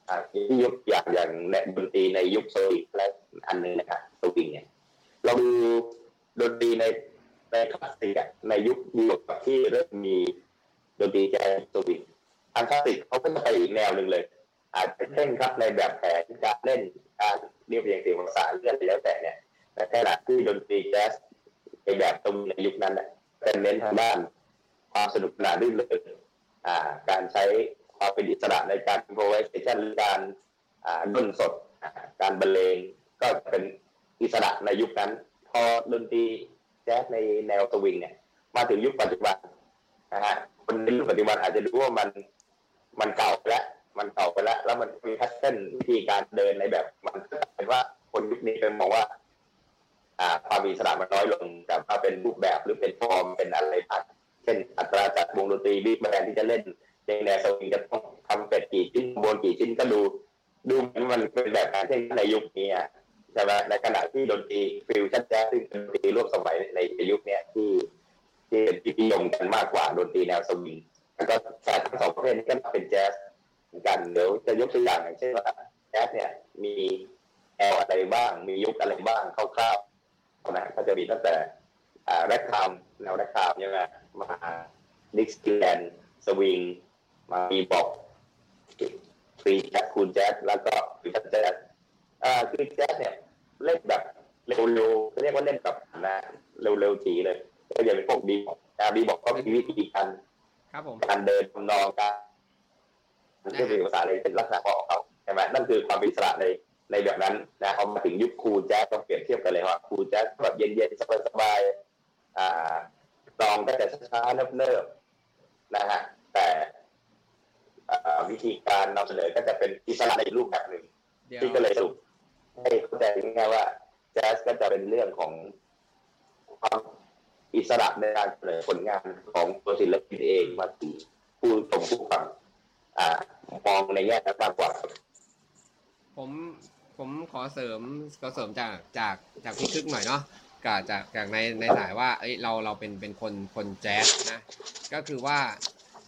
อ่าที่ยกอย่างอย่างแนวดนตรีในยุคโซลิกและอันนึงนะครับสวิงเนี่ยเราดูดนตรีในในคลาสสิกในยุคยวกับที่เริ่มมีดนตรีแจ๊สสวิงทางคลาสสิกเขาก็จะไปอีกแนวหนึ่งเลย อาจจะเช่นครับในแบบแผนการเล่นการเรียบเรียงเสียงภาษาเรื่องอะไรแล้วแต่เนี่ยในขณะที่ดนตรีแจ๊สในแบบตรงในยุคนั้นเนี่ยเป็นเน้นทางด้านความสนุกสนานรื่นเริงอ่าการใช้ความเป็นอิสระในการ improvisation หรือการอ่าดนสดการบรรเลงก็เป็นอิสระในยุคนั้น พอดนตรีแจ๊สในแนวสวิงเนี่ยมาถึงยุคปัจจุบันนะฮะคนในยุคปัจจุบันอาจจะดูว่ามันมันเก่าแล้ว มันเก่าไปแล้ว แล้วมันมี pattern วิธีการเดินในแบบ มันก็เป็นว่าคนยุคนี้เป็นมองว่า อ่าความมีอิสระมันน้อยลงแต่ว่าเป็นรูปแบบหรือเป็นฟอร์มเป็นอะไรต่างเช่นอัตราจัดวงดนตรี big band ที่จะเล่นในแนวสวิงจะต้องทรัมเป็ตกี่ชิ้นทรอมโบนกี่ชิ้นก็ดู ดูมันเป็นแบบการเช่นในยุคนี้ใช่ไหมในขณะที่ดนตรี fusion jazz ซึ่งดนตรีร่วมสมัยในยุคนี้ที่ที่เป็นที่นิยมกันมากกว่าดนตรีแนวสวิงแล้วก็แต่ทั้งสองประเภทนี้ก็เป็นแจ๊ส มือนกันเดี๋ยวจะยกตัวอย่างอย่างเช่นว่าแจ๊สเนี่ยมีแนวอะไรบ้าง มียุคอะไรบ้างคร่าวๆนะก็จะมีตั้งแต่อ่าแร็กคามแนวแร็กคามยังไงมาดิกสแลนสวิงมามีบอกฟรีแจ๊สคูลแจ๊สแล้วก็ฟรีแจ๊สอ่าคือแจ๊สเนี่ยเล่นแบบเร็วๆเขาเรียกว่าเล่นแบบนะเร็วๆจีเลยก็อย่างเป็นพวกบีบอกอ่าบีบอกก็มีวิธีการครับผมการเดินทำนองการ เรียกเป็นภาษาอะไรเป็นลักษณะของเขาใช่ไหมนั่นคือความเป็นอิสระในในแบบนั้นนะเอามาถึงยุคคูลแจ๊สต้องเปรียบเทียบกันเลยว่าคูลแจ๊สแบบเย็นๆสบายๆอ่าลองก็จะช้าๆเนิบๆนะฮะแต่อ่าวิธีการนำเสนอก็จะเป็นอิสระในรูปแบบหนึ่งเดี๋ยวที่ก็เลยสรุปให้เข้าใจง่ายๆว่าแจ๊สก็จะเป็นเรื่องของความอิสระในการเสนอผลงานของตัวศิลปินเองมาถึงผู้ชมผู้ฟังอ่า มองในแง่นั้นมากกว่า ผมผมขอเสริมขอเสริมจากจากจากพี่คึกหน่อยเนาะกับจากจากในในสายว่าเอ้ยเราเราเป็นเป็นคนคนแจ๊สนะก็คือว่า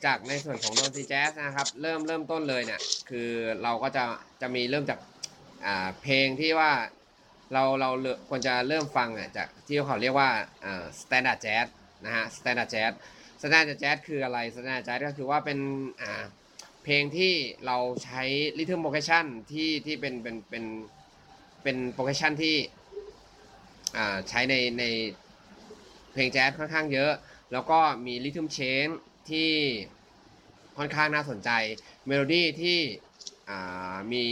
จากในส่วนของดนตรีแจ๊สนะครับเริ่มเริ่มต้นเลยเนี่ยคือเราก็จะจะมีเริ่มจากอ่าเพลงที่ว่าเราเราเควรจะเริ่มฟังอะจากที่เขาเรียกว่าอ่า standard jazz นะฮะ standard jazz standard jazz คืออะไร standard jazz ก็คือว่าเป็นอ่า เพลงที่เราใช้ริทึมโปรเกชันที่ที่เป็นเป็นเป็นเป็นโปรเกชันที่อ่าใช้ในในเพลงแจ๊สค่อนข้างเยอะ แล้วก็มีริทึมเชนที่ค่อนข้างน่าสนใจ เมโลดี้ที่อ่ามี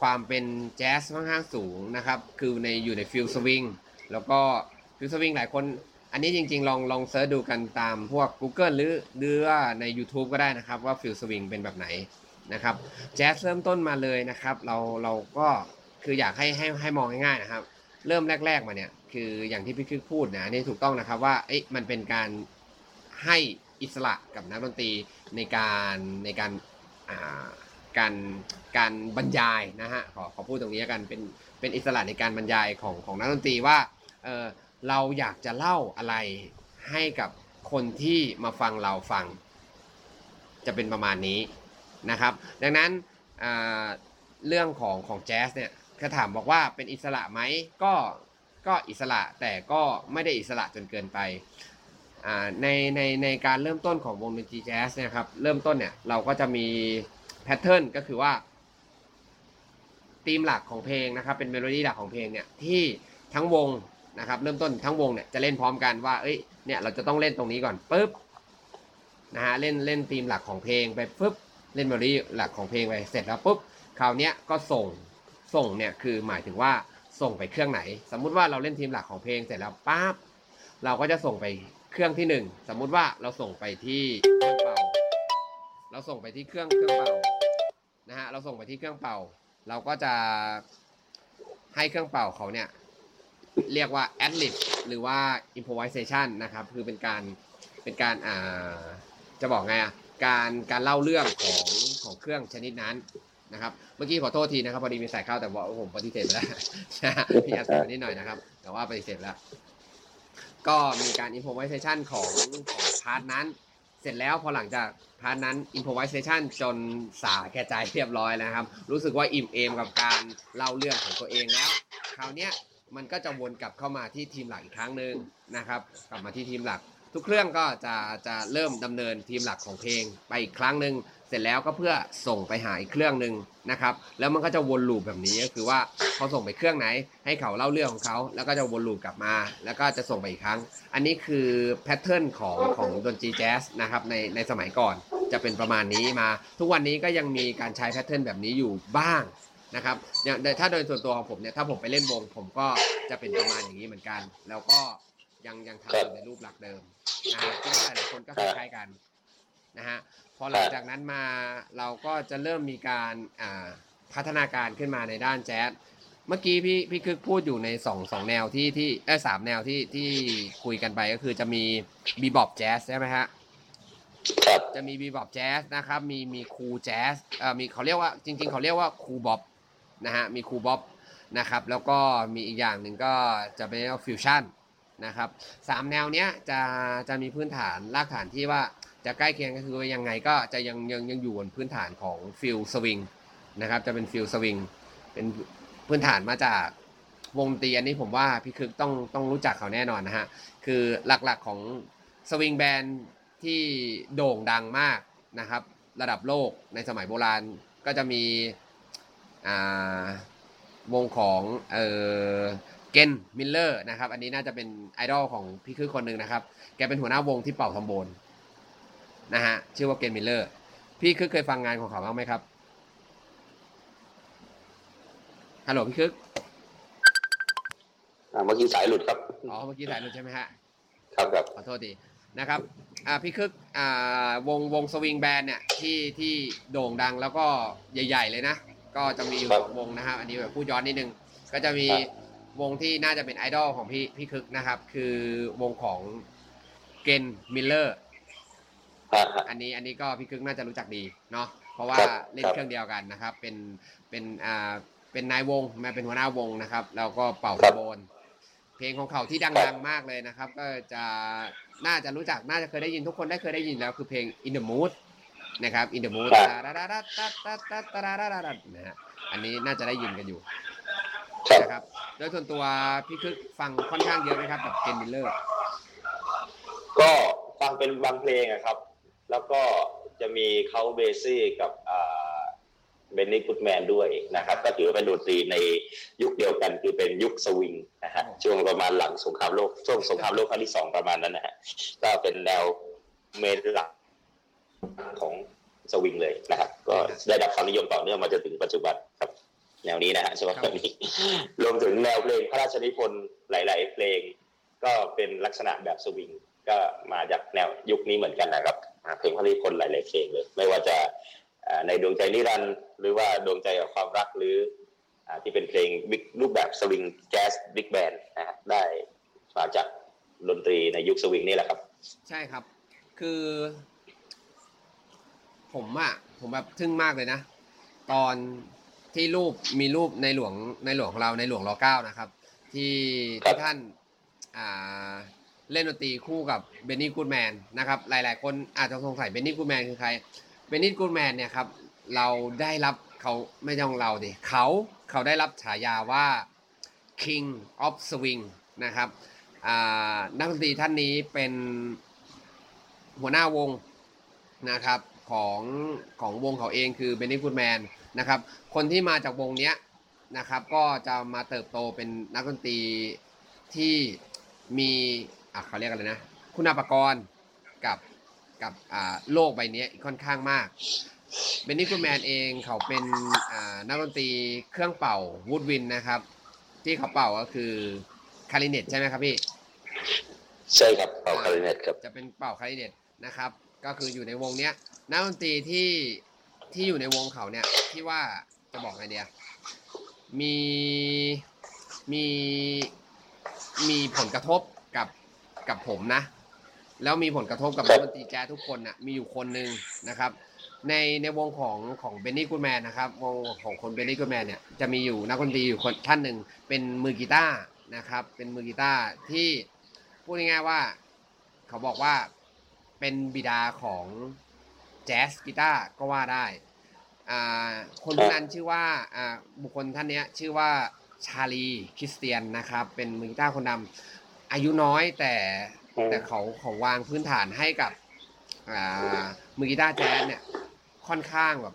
ความเป็นแจ๊สค่อนข้างสูงนะครับ คือในอยู่ใน feel swing แล้วก็ feel swing หลายคน อันนี้จริงๆ ลองลอง search ดูกันตามพวก Google หรือหรือว่าใน YouTube ก็ได้นะครับว่า feel swing เป็นแบบไหนนะครับแจ๊สเริ่มต้นมาเลยนะครับ เราเราก็คืออยากให้ให้ให้มองง่ายๆนะครับ เริ่มแรก ๆมาเนี่ยคืออย่างที่พี่คึกพูดนะนนี่ถูกต้องนะครับว่าเอ๊ะมันเป็นการให้อิสระกับนักดนตรีในการในการอ่าการการบรรยายนะฮะขอขอพูดตรงนี้กันเป็นเป็นอิสระในการบรรยายของของนักดนตรีว่าเออ เราอยากจะเล่าอะไรให้กับคนที่มาฟังเราฟัง จะเป็นประมาณนี้นะครับ ดังนั้นเรื่องของของแจ๊สเนี่ยถ้าถามบอกว่าเป็นอิสระไหมก็ก็อิสระแต่ก็ไม่ได้อิสระจนเกินไปในในในการเริ่มต้นของวงดนตรีแจ๊สเนี่ยครับเริ่มต้นเนี่ยเราก็จะมี pattern ก็คือว่าธีมหลักของเพลงนะครับเป็นเมโลดี้หลักของเพลงเนี่ยที่ทั้งวง นะครับเริ่มต้นทั้งวงเนี่ยจะเล่นพร้อมกันว่าเอ้ยเนี่ยเราจะต้องเล่นตรงนี้ก่อนปุ๊บนะฮะเล่นเล่นธีมหลักของเพลงไปปุ๊บเล่นเมโลดี้หลักของเพลงไปเสร็จแล้วปุ๊บคราวเนี้ยก็ส่งส่งเนี่ยคือหมายถึงว่าส่งไปเครื่องไหน สมมุติว่าเราเล่นทีมหลักของเพลงเสร็จแล้วปั๊บเราก็จะส่งไปเครื่องที่หนึ่งสมมุติว่าเราส่งไปที่เครื่องเป่า เราส่งไปที่เครื่องเครื่องเป่านะฮะเราส่งไปที่เครื่องเป่า เราก็จะให้เครื่องเป่าเขาเนี่ย เรียกว่า ad lib หรือว่า improvisation นะครับ คือเป็นการเป็นการอ่าจะบอกไงอะการการเล่าเรื่องของของเครื่องชนิดนั้นนะครับ เมื่อกี้ขอโทษทีนะครับพอดีมีสายเข้าแต่ว่าผมปฏิเสธไปแล้วนะฮะมีอัดเสียงนิดหน่อยนะครับ แต่ว่าปฏิเสธแล้ว ก็มีการ improvisation ของของ part นั้น เสร็จแล้วพอหลังจาก part นั้น improvisation จนสาแก่ใจเรียบร้อยแล้วครับ รู้สึกว่าอิ่มเอมกับการเล่าเรื่องของตัวเองแล้ว คราวเนี้ย มันก็จะวนกลับเข้ามาที่ทีมหลักอีกครั้งหนึ่งนะครับ กลับมาที่ทีมหลัก ทุกเครื่องก็จะจะเริ่มดำเนินทีมหลักของเพลงไปอีกครั้งหนึ่งเสร็จแล้วก็เพื่อส่งไปหาอีกเครื่องหนึ่งนะครับ แล้วมันก็จะวนลูปแบบนี้ก็คือว่าพอส่งไปเครื่องไหน ให้เขาเล่าเรื่องของเขาแล้วก็จะวนลูปกลับมา แล้วก็จะส่งไปอีกครั้ง อันนี้คือแพทเทิร์นของของดนตรีแจ๊สนะครับในในสมัยก่อนจะเป็นประมาณนี้มา ทุกวันนี้ก็ยังมีการใช้แพทเทิร์นแบบนี้อยู่บ้าง นะครับอย่างถ้าโดยส่วนตัวของผมเนี่ยถ้าผมไปเล่นวง ผมก็จะเป็นประมาณอย่างนี้เหมือนกัน แล้วก็ยังยังทำอยู่ในรูปหลักเดิมนะฮะคิดว่าหลายๆคนก็คล้ายๆกันนะฮะพอหลังจากนั้นมาเราก็จะเริ่มมีการอ่าพัฒนาการขึ้นมาในด้านแจ๊สเมื่อกี้พี่พี่คือพูดอยู่ในสองสองแนวที่ที่เออสามแนวที่ที่คุยกันไปก็คือจะมีบีบอบแจ๊สใช่ไหมฮะครับจะมีบีบอบแจ๊สนะครับ มีมีคูแจ๊สเอ่อมีเขาเรียกว่าจริง ๆ เขาเรียกว่าคูบ๊อบ นะฮะมี cool bop นะครับแล้วก็มีอีกอย่างหนึ่งก็จะเป็นฟิวชั่นนะครับสามแนวเนี้ยจะจะมีพื้นฐานรากฐานที่ว่าจะใกล้เคียงก็คือยังไงก็จะยังยังยังอยู่บนพื้นฐานของ feel swing นะครับจะเป็น feel swing เป็นพื้นฐานมาจากวงตีอันนี้ผมว่าพี่คึกต้องต้องรู้จักเขาแน่นอนนะฮะคือหลักๆของ swing band ที่โด่งดังมากนะครับระดับโลกในสมัยโบราณก็จะมี วงของเออ Glenn Miller นะครับ อันนี้น่าจะเป็นไอดอลของพี่คึกคนหนึ่งนะครับ แกเป็นหัวหน้าวงที่เป่าทอมโบนนะฮะชื่อว่า Glenn Miller พี่คึกเคยฟังงานของเขาบ้างไหมครับฮัลโหลพี่คึกอ่าเมื่อกี้สายหลุดครับ อ๋อ เมื่อกี้สายหลุดใช่ไหมฮะ ครับครับขอโทษทีนะครับ อ่า พี่คึก อ่า วง วง swing band เนี่ย ที่ ที่โด่งดังแล้วก็ใหญ่ ๆ เลยนะ ก็จะมีอยู่ครับสองวงนะครับ อันนี้แบบพูดย้อนนิดนึง ก็จะมีครับวงที่น่าจะเป็นไอดอลของพี่พี่คึกนะครับ คือวงของ Glenn Miller อ่าฮะอันนี้อันนี้ก็พี่คึกน่าจะรู้จักดีเนาะเพราะว่าครับเล่นครับเครื่องเดียวกันนะครับ เป็นเป็นอ่าเป็นนายวงมาเป็นหัวหน้าวงนะครับ แล้วก็เป่าครับโบนเพลงของเขาที่ครับดังๆมากเลยนะครับ ก็จะน่าจะรู้จักน่าจะเคยได้ยินทุกคนได้เคยได้ยินแล้วคือเพลง In the Mood นะครับ In the Mood ครับนะฮะอันนี้น่าจะได้ยินกันอยู่ครับนะครับโดยส่วนตัวพี่คึกฟังค่อนข้างเยอะไหมครับกับเกนมิลเลอร์ก็ฟังเป็นบางเพลงอะครับ แล้วก็จะมี Count Basie กับ Benny Goodman ด้วยนะครับ ก็ถือว่าเป็นดนตรีในยุคเดียวกันคือเป็นยุคสวิงนะฮะอ๋อช่วงประมาณหลังสงครามโลกช่วงสงครามโลกครั้งที่สองประมาณนั้นนะฮะก็เป็นแนวเมนหลัก ของสวิงเลยนะครับ ก็ได้รับความนิยมต่อเนื่องมาจนถึงปัจจุบันครับ แนวนี้นะฮะใช่ไหมแบบนี้รวมถึงแนวเพลงพระราชนิพนธ์หลาย ๆ เพลง ก็เป็นลักษณะแบบสวิงก็มาจากแนวยุคนี้เหมือนกันนะครับอ่าเพลงพระราชนิพนธ์หลาย ๆ เพลงเลย ไม่ว่าจะอ่าในดวงใจนิรันดร์หรือว่าดวงใจกับความรักหรืออ่าที่เป็นเพลง big รูปแบบสวิงแจ๊สบิ๊กแบนด์นะฮะได้มาจากดนตรีในยุคสวิงนี่แหละครับ ใช่ครับ คือ ผมอะผมแบบทึ่งมากเลยนะ ตอนที่รูปมีรูปในหลวงในหลวงของเราในหลวงรอเก้านะครับ ที่ที่ท่านอ่าเล่นดนตรีคู่กับเบนนี่กูดแมนนะครับ หลาย ๆ คนอาจจะสงสัยเบนนี่กูดแมนคือใครเบนนี่กูดแมนเนี่ยครับ เราได้รับเขาไม่ใช่ของเราดิเขาเขาได้รับฉายาว่า King of Swing นะครับนักดนตรีท่านนี้เป็นหัวหน้าวงนะครับ ของของวงเขาเองคือ Benny Goodman นะครับ คนที่มาจากวงเนี้ยนะครับ ก็จะมาเติบโตเป็นนักดนตรีที่มีอะเขาเรียกอะไรนะ คุณปกรณ์กับกับอ่าโลกใบนี้ค่อนข้างมากเบนนี่กูแมนเองเขาเป็นอ่านักดนตรีเครื่องเป่าวูดวินนะครับ ที่เขาเป่าก็คือคาริเนตใช่ไหมครับพี่ ใช่ครับเป่าคาริเนตครับจะเป็นเป่าคาริเนตนะครับ ก็คืออยู่ในวงเนี้ย นักดนตรีที่ที่อยู่ในวงเขาเนี่ยที่ว่าจะบอกไงเดียมีมีมีผลกระทบกับกับผมนะ แล้วมีผลกระทบกับนักดนตรีแจ๊สทุกคนน่ะมีอยู่คนหนึ่งนะครับ ในในวงของของเบนนี่กูแมนนะครับวงของคนเบนนี่กูแมนเนี่ยจะมีอยู่นักดนตรีอยู่คนท่านหนึ่งเป็นมือกีตาร์นะครับ เป็นมือกีตาร์ที่พูดง่ายๆว่า เขาบอกว่าเป็นบิดาของ แจ๊สกีตาร์ก็ว่าได้อ่าคนคนนั้นชื่อว่าอ่าบุคคลท่านเนี้ยชื่อว่าชาลีคริสเตียนนะครับ เป็นมือกีตาร์คนนำอายุน้อยแต่อืมแต่เขาเขาวางพื้นฐานให้กับอ่ามือกีตาร์แจ๊สเนี่ยค่อนข้างแบบ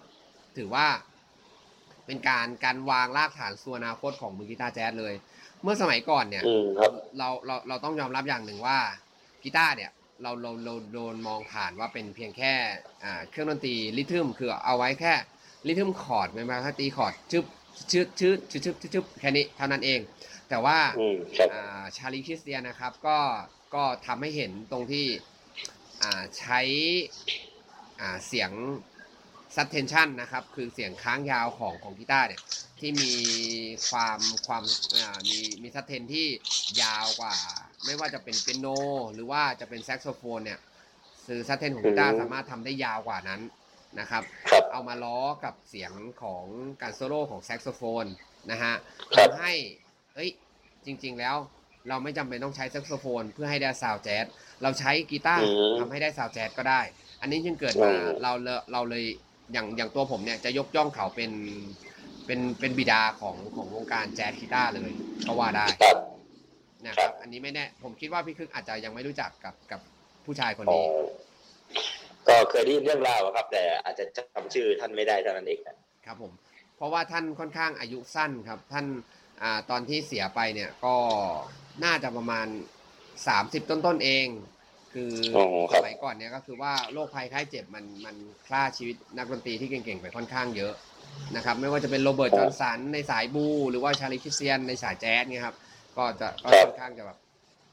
ถือว่าเป็นการการวางรากฐานส่วนอนาคตของมือกีตาร์แจ๊สเลย เมื่อสมัยก่อนเนี่ยอืมครับเราเราเราต้องยอมรับอย่างหนึ่งว่ากีตาร์เนี่ย เราเราเราโดนมองผ่านว่าเป็นเพียงแค่อ่าเครื่องดนตรี rhythm คือเอาไว้แค่ rhythm คอร์ดไม่มาแค่ตีคอร์ดชึบชึบชึบชึบชึบชึบชึบแค่นี้เท่านั้นเอง แต่ว่าอืมครับอ่า Charlie Christian นะครับ ก็ก็ทำให้เห็นตรงที่อ่าใช้อ่าเสียง sustain นะครับ คือเสียงค้างยาวของของกีตาร์เนี่ยที่มีความความอ่ามีมี sustain ที่ยาวกว่า ไม่ว่าจะเป็นเปียโน หรือว่าจะเป็นแซกโซโฟนเนี่ยคือ sustain ของกีตาร์อืมสามารถทำได้ยาวกว่านั้นนะครับครับ เอามาล้อกับเสียงของการโซโล่ของแซกโซโฟนนะฮะครับทำให้เอ้ยจริง ๆ แล้วเราไม่จำเป็นต้องใช้แซกโซโฟน เพื่อให้ได้ sound แจ๊สเราใช้กีตาร์อืมทำให้ได้ sound แจ๊สก็ได้ อันนี้จึงเกิดมาอืมเราเลยเราเลยอย่างอย่างตัวผมเนี่ยจะยกย่องเขาเป็นเป็นเป็นบิดาของของวงการแจ๊สกีตาร์เลยก็ว่าได้ครับ นะคครัรับบอันนี้ไม่แน่ ผมคิดว่าพี่คึกอาจจะยังไม่รู้จักกับกับผู้ชายคนอ๋อนี้ ก็เคยได้ยินเรื่องราวอะครับ แต่อาจจะจำชื่อท่านไม่ได้เท่านั้นเองนะครับผม เพราะว่าท่านค่อนข้างอายุสั้นครับ ท่านอ่าตอนที่เสียไปเนี่ยก็น่าจะประมาณ30ต้นๆเอง คืออ๋อคสรับมัยก่อนเนี่ยก็คือว่าโรคภัยไข้เจ็บมันมันฆ่าชีวิตนักดนตรีที่เก่งๆไปค่อนข้างเยอะนะครับ ไม่ว่าจะเป็นโรเบิร์ตจอห์นสันในสายบูหรือว่าชาลีคริสเตียนในสายแจ๊สเนี่ยครับ ก็จะก็ค่อนข้างจะแบบ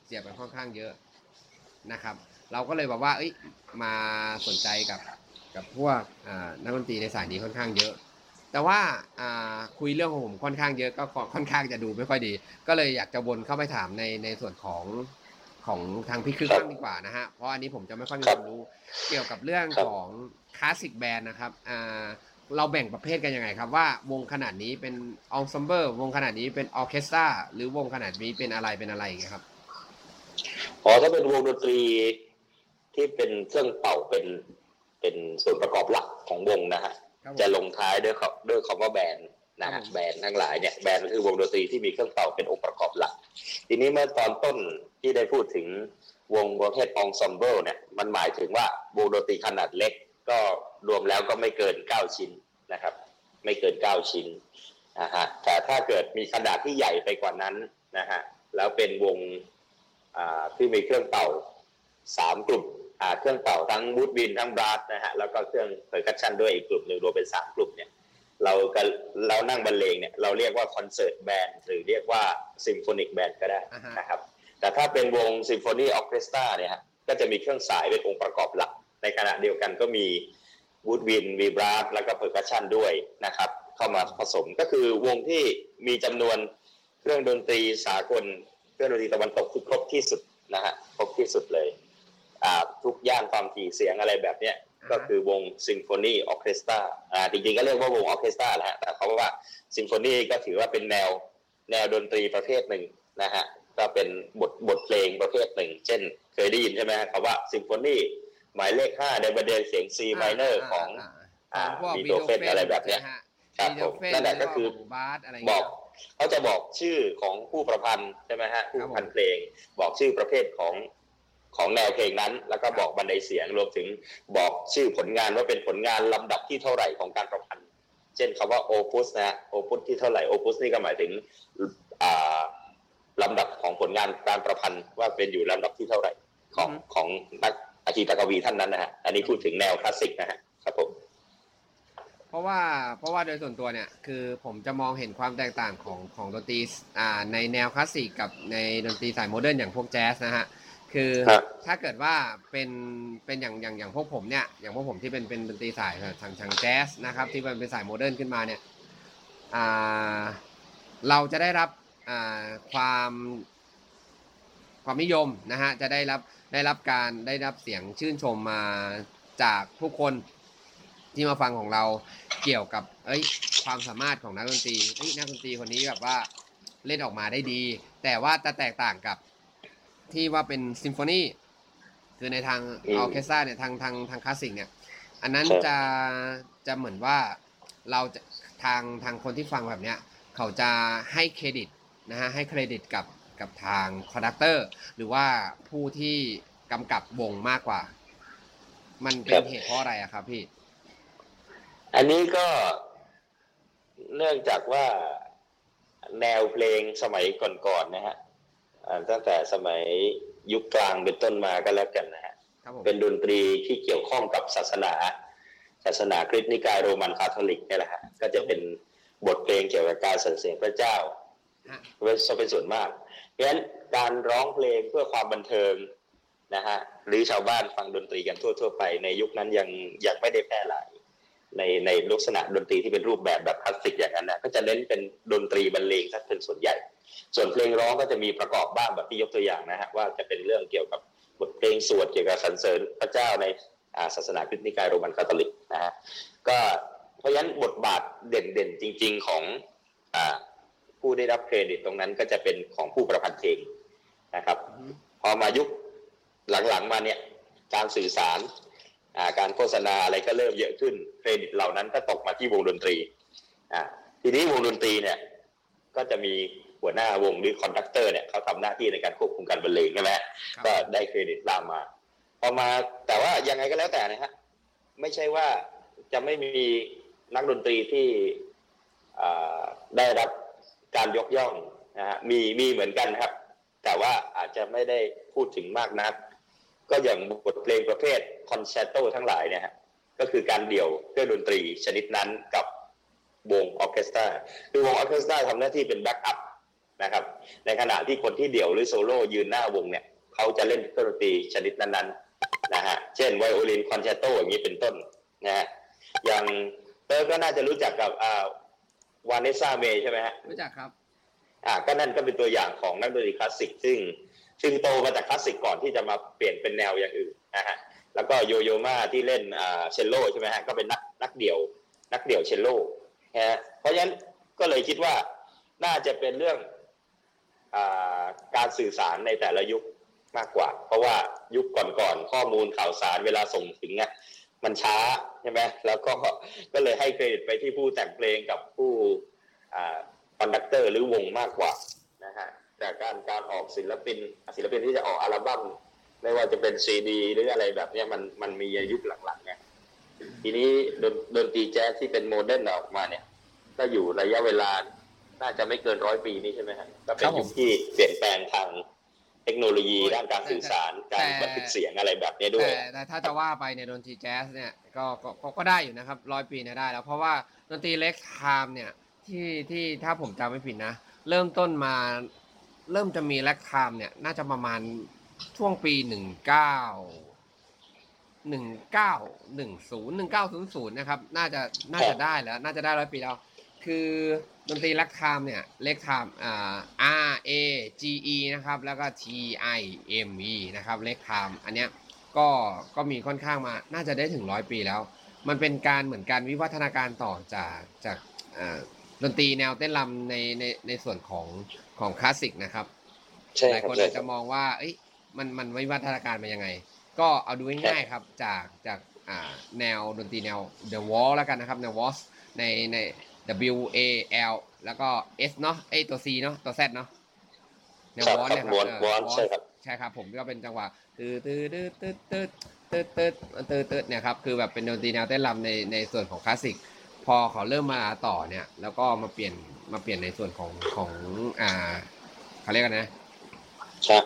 เสียไปค่อนข้างเยอะนะครับ เราก็เลยแบบว่าเอ้ยมาสนใจกับกับพวกอ่านักดนตรีในสายนี้ค่อนข้างเยอะ แต่ว่าอ่าคุยเรื่องของผมค่อนข้างเยอะก็ค่อนค่อนข้างจะดูไม่ค่อยดี ก็เลยอยากจะวนเข้าไปถามในในส่วนของของทางพี่คึกบ้างดีกว่านะฮะ เพราะอันนี้ผมจะไม่ค่อยมีความรู้เกี่ยวกับเรื่องของ classic band นะครับอ่า เราแบ่งประเภทกันยังไงครับว่าวงขนาดนี้เป็น ensemble วงขนาดนี้เป็น orchestra หรือวงขนาดนี้เป็นอะไรเป็นอะไรอย่างเงี้ยครับอ๋อถ้าเป็นวงดนตรีที่เป็นเครื่องเป่าเป็นเป็นส่วนประกอบหลักของวงนะฮะครับผมจะลงท้ายด้วยคำด้วยคำว่า band นะฮะครับผม band ทั้งหลายเนี่ย band ก็คือวงดนตรีที่มีเครื่องเป่าเป็นองค์ประกอบหลัก ทีนี้เมื่อตอนต้นที่ได้พูดถึงวงประเภท ensemble เนี่ยมันหมายถึงว่าวงดนตรีขนาดเล็ก ก็รวมแล้วก็ไม่เกิน 9 ชิ้นนะครับ ไม่เกิน 9 ชิ้นนะฮะแต่ถ้าเกิดมีขนาดที่ใหญ่ไปกว่านั้นนะฮะแล้วเป็นวงอ่าที่มีเครื่องเป่าสามกลุ่มอ่าเครื่องเป่าทั้งบูดวินทั้ง brass นะฮะแล้วก็เครื่อง percussion ด้วยอีกกลุ่มหนึ่งรวมเป็นสามกลุ่มเนี่ยเราก็เรานั่งบรรเลงเนี่ยเราเรียกว่า concert band หรือเรียกว่าsymphonic band ก็ได้อ่าฮะนะครับแต่ถ้าเป็นวง symphony orchestra เนี่ยฮะก็จะมีเครื่องสายเป็นองค์ประกอบหลัก ในขณะเดียวกันก็มี woodwind มี brass แล้วก็ percussion ด้วยนะครับ เข้ามาผสมก็คือวงที่มีจำนวนเครื่องดนตรีสากลเครื่องดนตรีตะวันตกที่ครบที่สุดนะฮะครบที่สุดเลยอ่าทุกย่านความถี่เสียงอะไรแบบเนี้ยก็คือวง symphony orchestra อ่าจริงๆก็เรียกว่าวง orchestra แหละฮะแต่เขาว่าซิมโฟนีก็ถือว่าเป็นแนวแนวดนตรีประเภทหนึ่งนะฮะก็เป็นบทบทเพลงประเภทหนึ่ง เช่นเคยได้ยินใช่ไหมฮะคำว่าซิมโฟนี หมายเลขห้าในประเด็นเสียง C minor ของาของพวกบีบีโธโธเฟนอะไรแบบเนี้ยใช่ฮะครับบีโธเฟนผมนั่นแหละก็คือหรืว่าบาสอะไรบเงี้อยกเขาจะบอกชื่อของผู้ประพันธ์ใช่ไหมฮะผู้ประพันธ์เพลง บอกชื่อประเภทของของแนวเพลงนั้น แล้วก็บอกบรรไดเสียงรวมถึงบอกชื่อผลงานว่าเป็นผลงานลำดับที่เท่าไหร่ของการประพันธ์ เช่นคำว่า opus นะฮะ opus ที่เท่าไหร่ opus นี่ก็หมายถึงอ่าลำดับของผลงานการประพันธ์ว่าเป็นอยู่ลำดับที่เท่าไหร่ของของนัก อาชีพกวีท่านนั้นนะฮะอันนี้พูดถึงแนวคลาสสิกนะฮะครับผมเพราะว่าเพราะว่าโดยส่วนตัวเนี่ยคือผมจะมองเห็นความแตกต่างของของดนตรีอ่าในแนวคลาสสิกกับในดนตรีสาย modern อย่างพวกแจ๊สนะฮะคือครับถ้าเกิดว่าเป็นเป็นอย่างอย่างอย่างพวกผมเนี่ยอย่างพวกผมที่เป็นเป็นดนตรีสายทางทางแจ๊สนะครับที่มันเป็นสาย modern ขึ้นมาเนี่ยอ่าเราจะได้รับอ่าความความนิยมนะฮะจะได้รับ ได้รับการได้รับเสียงชื่นชมมาจากผู้คนที่มาฟังของเราเกี่ยวกับ เอ้ย ความสามารถของนักดนตรีเอ้ยนักดนตรีคนนี้แบบว่าเล่นออกมาได้ดี แต่ว่าจะแตกต่างกับที่ว่าเป็นซิมโฟนีคือในทางอืมออร์เคสตราเนี่ยทางทางทางคลาสสิกเนี่ย อันนั้นครับจะจะเหมือนว่าเราจะทางทางคนที่ฟังแบบเนี้ย เขาจะให้เครดิตนะฮะให้เครดิตกับ กับทาง conductor หรือว่าผู้ที่กำกับวงมากกว่า มันเป็ครับเหตุเพราะอะไรอะครับพี่ อันนี้ก็เนื่องจากว่าแนวเพลงสมัยก่อนๆนะฮะอ่าตั้งแต่สมัยยุคกลางเป็นต้นมาก็แล้วกันนะฮะครับผมเป็นดนตรีที่เกี่ยวข้องกับศาสนา ศาสนาคริสต์นิกายโรมันคาทอลิกเนี่ยแหละฮะก็จะเป็นบทเพลงเกี่ยวกับการสรรเสริญพระเจ้าฮะเป็นส่วนมาก เพราะฉะนั้นการร้องเพลงเพื่อความบันเทิงนะฮะหรือชาวบ้านฟังดนตรีกันทั่ว ๆ ไป ในยุคนั้นยังยังไม่ได้แพร่หลายในในลักษณะดนตรีที่เป็นรูปแบบแบบคลาสสิกอย่างนั้นนะก็จะเน้นเป็นดนตรีบรรเลงซะเป็นส่วนใหญ่ ส่วนเพลงร้องก็จะมีประกอบบ้างแบบที่ยกตัวอย่างนะฮะว่าจะเป็นเรื่องเกี่ยวกับบทเพลงสวดเกี่ยวกับสรรเสริญพระเจ้าในศาสนาคริสต์นิกายโรมันคาทอลิกนะฮะก็เพราะฉะนั้นบทบาทเด่นๆจริง ๆของ ผู้ได้รับเครดิตตรงนั้นก็จะเป็นของผู้ประพันธ์เพลงนะครับอืมพอมายุคหลังๆมาเนี่ยการสื่อสารอ่าการโฆษณาอะไรก็เริ่มเยอะขึ้นเครดิตเหล่านั้นก็ตกมาที่วงดนตรีอ่าทีนี้วงดนตรีเนี่ยก็จะมีหัวหน้าวงหรือ conductor เนี่ยเขาทำหน้าที่ในการควบคุมการบรรเลงใช่ไหมครับก็ได้เครดิตตามมาพอมาแต่ว่ายังไงก็แล้วแต่นะฮะไม่ใช่ว่าจะไม่มีนักดนตรีที่อ่าได้รับ การยกย่องนะฮะมีมีเหมือนกันครับ แต่ว่าอาจจะไม่ได้พูดถึงมากนัก ก็อย่างบทเพลงประเภท concerto ทั้งหลายเนี่ยฮะก็คือการเดี่ยวเครื่องดนตรีชนิดนั้นกับวงออเคสตราคือวงออเคสตราทำหน้าที่เป็น backup นะครับ ในขณะที่คนที่เดี่ยวหรือโซโล่ยืนหน้าวงเนี่ยเขาจะเล่นเครื่องดนตรีชนิดนั้นๆนะฮะเช่น violin concerto อย่างนี้เป็นต้นนะฮะอย่างเตอร์ก็น่าจะรู้จักกับอ่า วาเนสซ่าเมย์ใช่ไหมฮะรู้จักครับอ่าก็นั่นก็เป็นตัวอย่างของนักดนตรีคลาสสิกซึ่งซึ่งโตมาจากคลาสสิกก่อนที่จะมาเปลี่ยนเป็นแนวอย่างอื่นนะฮะแล้วก็โยโยมาที่เล่นอ่าเชลโลใช่ไหมฮะก็เป็นนักนักเดี่ยว นักเดี่ยวเชลโลนะฮะเพราะฉะนั้นก็เลยคิดว่าน่าจะเป็นเรื่องอ่าการสื่อสารในแต่ละยุคมากกว่า เพราะว่ายุคก่อนๆข้อมูลข่าวสารเวลาส่งถึงเนี่ยมันช้า ใช่ไหมแล้วก็ก็เลยให้เครดิตไปที่ผู้แต่งเพลงกับผู้อ่า conductor หรือวงมากกว่านะฮะแต่การการออกศิลปินศิลปินที่จะออกอัลบั้มไม่ว่าจะเป็นซีดีหรืออะไรแบบเนี้ยมันมันมีในยุคหลังๆไงทีนี้ดนดนตรีแจ๊สที่เป็น modern ออกมาเนี่ย ก็อยู่ระยะเวลาน่าจะไม่เกินร้อยปีนี้ใช่ไหมฮะก็เป็ครับผมยุคที่เปลี่ยนแปลงทางเทคโนโลยีด้านการสื่อสารแต่การบันทึกเสียงอะไรแบบเนี้ยด้วยแต่แต่ถ้าจะว่าไปในดนตรีแจ๊สเนี่ยก็ก็ก็ก็ได้อยู่นะครับร้อยปีเนี่ยได้แล้ว เพราะว่าดนตรี ragtime เนี่ยที่ที่ถ้าผมจำไม่ผิดนะ เริ่มต้นมาเริ่มจะมี ragtime เนี่ยน่าจะประมาณช่วงปีหนึ่งเก้าหนึ่งเก้าหนึ่งศูนย์หนึ่งเก้าศูนย์ศูนย์นะครับ น่าจะน่าจะได้แล้ว น่าจะได้ร้อยปีแล้ว คือดนตรี ragtime เนี่ย ragtime อ่า R A G E นะครับแล้วก็ T I M E นะครับเล็กไทม์อันเนี้ยก็ก็มีค่อนข้างมาน่าจะได้ถึงร้อยปีแล้ว มันเป็นการเหมือนการวิวัฒนาการต่อจากจากอ่าดนตรีแนวเต้นรำในในในส่วนของของคลาสสิกนะครับใช่หลายครับคนใช่อาจครัจะบมองว่าเอ้ยมันมันวิวัฒนาการมายังไง ก็เอาดูง่ายๆครับจากจากอ่าแนวดนตรีแนว The Wall แล้วกันนะครับแนว Waltz ในใน W A L แล้วก็ S เนาะไอยตัว C เนาะตัว Z เนาะแนวครับวอนเนี่ยควอนรับวอนเใช่ครับใช่ครับผมก็เป็นจังหวะตืดตืดตืดตืดตืดตืดตืดตืดตืดเนี่ยครับคือแบบเป็นดนตรีแนวเต้นรำในในส่วนของคลาสสิกพอเขาเริ่มมาต่อเนี่ย แล้วก็มาเปลี่ยนมาเปลี่ยนในส่วนของของอ่าเขาเรียกกันนะครับ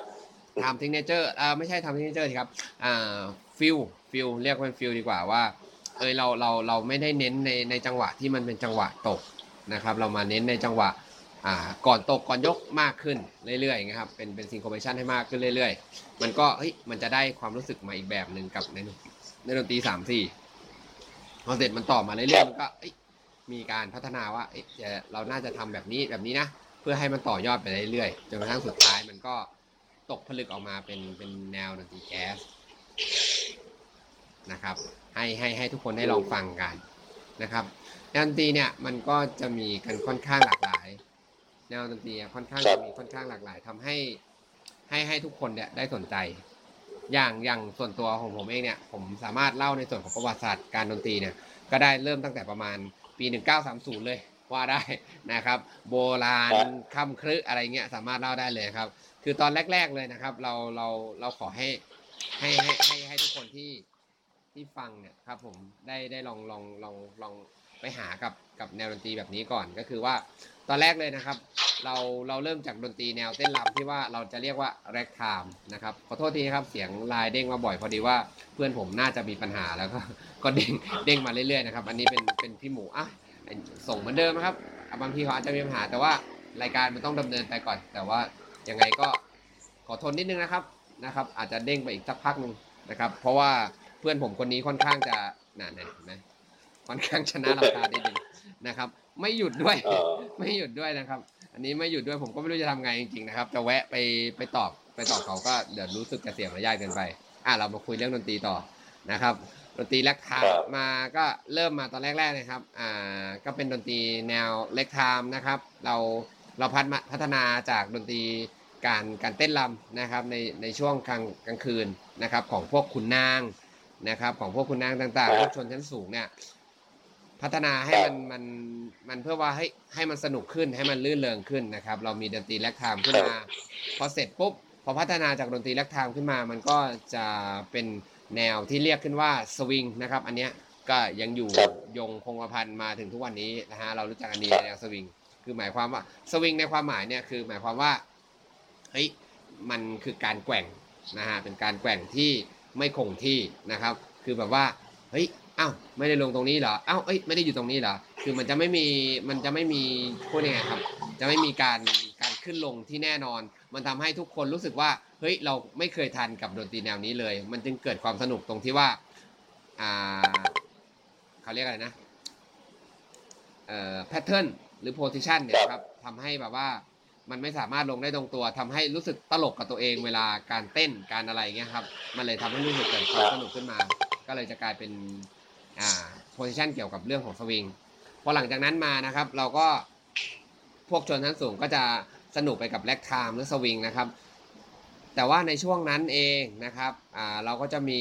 ทำทิงเนเจอร์อ่าไม่ใช่ทำทิงเนเจอร์ครับอ่าฟิลฟิลเรียกว่าเป็นฟิลดีกว่าว่า เอยเราเราเราไม่ได้เน้นในในจังหวะที่มันเป็นจังหวะตกนะครับ เรามาเน้นในจังหวะอ่าก่อนตกก่อนยกมากขึ้นเรื่อยๆนะครับเป็นเป็นซิงโครเมชันให้มากขึ้นเรื่อยๆ มันก็เฮ้ยมันจะได้ความรู้สึกมาอีกแบบหนึ่งกับในในดนตรีสามสี่พอเสร็จมันต่อมาเรื่อยๆมันก็มีการพัฒนาว่าเอ้ยเราน่าจะทำแบบนี้แบบนี้นะ เพื่อให้มันต่อยอดไปเรื่อยๆจนกระทั่งสุดท้ายมันก็ตกผลึกออกมาเป็นเป็นแนวดนตรีแจ๊สนะครับ ให้ให้ให้ทุกคนได้ลองฟังกันนะครับแนวดนตรีเนี่ยมันก็จะมีกันค่อนข้างหลากหลาย แนวดนตรีค่อนข้างครัจะบมีค่อนข้างหลากหลายทำให้ให้ให้ทุกคนเนี่ยได้สนใจ อย่างอย่างส่วนตัวของผมเองเนี่ยผมสามารถเล่าในส่วนของประวัติศาสตร์การดนตรีเนี่ยก็ได้เริ่มตั้งแต่ประมาณปี 1930 เลยว่าได้นะครับ โบราณครับคำครึอะไรเงี้ยสามารถเล่าได้เลยครับ คือตอนแรก ๆเลยนะครับ เราเราเราขอให้ให้ให้ให้ให้ทุกคนที่ ที่ฟังเนี่ยครับผมได้ได้ลองลองลองลองไปหากับกับแนวดนตรีแบบนี้ก่อนก็คือว่าตอนแรกเลยนะครับ เราเราเริ่มจากดนตรีแนวเต้นรำที่ว่าเราจะเรียกว่า ragtime นะครับขอโทษทีครับเสียงลายเด้งมาบ่อยพอดีว่าเพื่อนผมน่าจะมีปัญหาแล้วก็ก็เด้งเด้งมาเรื่อยๆนะครับอันนี้เป็นเป็นพี่หมูอะส่งเหมือนเดิมนะครับอะบางทีเขาอาจจะมีปัญหาแต่ว่ารายการมันต้องดำเนินไปก่อน แต่ว่ายังไงก็ขอทนนิดนึงนะครับนะครับ อาจจะเด้งไปอีกสักพักหนึ่งนะครับ เพราะว่า เพื่อนผมคนนี้ค่อนข้างจะหนาแน่นเห็นไหมค่อนข้างชนะราคาได้ดีนะครับ ไม่หยุดด้วยเออไม่หยุดด้วยนะครับ อันนี้ไม่หยุดด้วยผมก็ไม่รู้จะทำไงจริงๆนะครับจะแวะไปไปตอบไปตอบเขาก็เดี๋ยวรู้สึกจะเสียมารยาทเกินไป อะเรามาคุยเรื่องดนตรีต่อนะครับดนตรีแล็กไทครัม์บมาก็เริ่มมาตอนแรกๆนะครับ อ่า ก็เป็นดนตรีแนว ragtime นะครับ เราเราพัฒนาพัฒนาจากดนตรีการการเต้นรำนะครับในในช่วงกลางกลางคืนนะครับของพวกขุนนาง นะครับของพวกขุนนางต่างๆพวกชนชั้นสูงเนี่ย พัฒนาให้มันมันมันเพื่อว่าให้ให้มันสนุกขึ้นให้มันรื่นเริงขึ้นนะครับ เรามีดนตรี ragtime ขึ้นมา พอเสร็จปุ๊บพอพัฒนาจากดนตรี ragtime ขึ้นมา มันก็จะเป็นแนวที่เรียกขึ้นว่าสวิงนะครับ อันเนี้ยก็ยังอยู่ครับยงคงกระพันมาถึงทุกวันนี้นะฮะเรารู้จักอันนี้ครับแนวสวิงคือหมายความว่าสวิงในความหมายเนี่ยคือหมายความว่าเฮ้ยมันคือการแกว่งนะฮะเป็นการแกว่งที่ ไม่คงที่นะครับ คือแบบว่าเฮ้ยอ้าวไม่ได้ลงตรงนี้เหรออ้าวเอ้ยไม่ได้อยู่ตรงนี้เหรอคือมันจะไม่มีมันจะไม่มีพูดยังไงครับ จะไม่มีการการขึ้นลงที่แน่นอน มันทำให้ทุกคนรู้สึกว่าเฮ้ยเราไม่เคยทันกับดนตรีแนวนี้เลย มันจึงเกิดความสนุกตรงที่ว่าอ่าเขาเรียกอะไรนะเอ่อ pattern หรือ position เนี่ยครับทำให้แบบว่า มันไม่สามารถลงได้ตรงตัวทำให้รู้สึกตลกกับตัวเองเวลาการเต้นการอะไรเงี้ยครับ มันเลยทำให้รู้สึกเกิดความสนุกขึ้นมา ก็เลยจะกลายเป็นอ่า position เกี่ยวกับเรื่องของสวิงพอหลังจากนั้นมานะครับ เราก็พวกชนชั้นสูงก็จะสนุกไปกับแล็กไทม์หรือสวิงนะครับ แต่ว่าในช่วงนั้นเองนะครับอ่าเราก็จะมี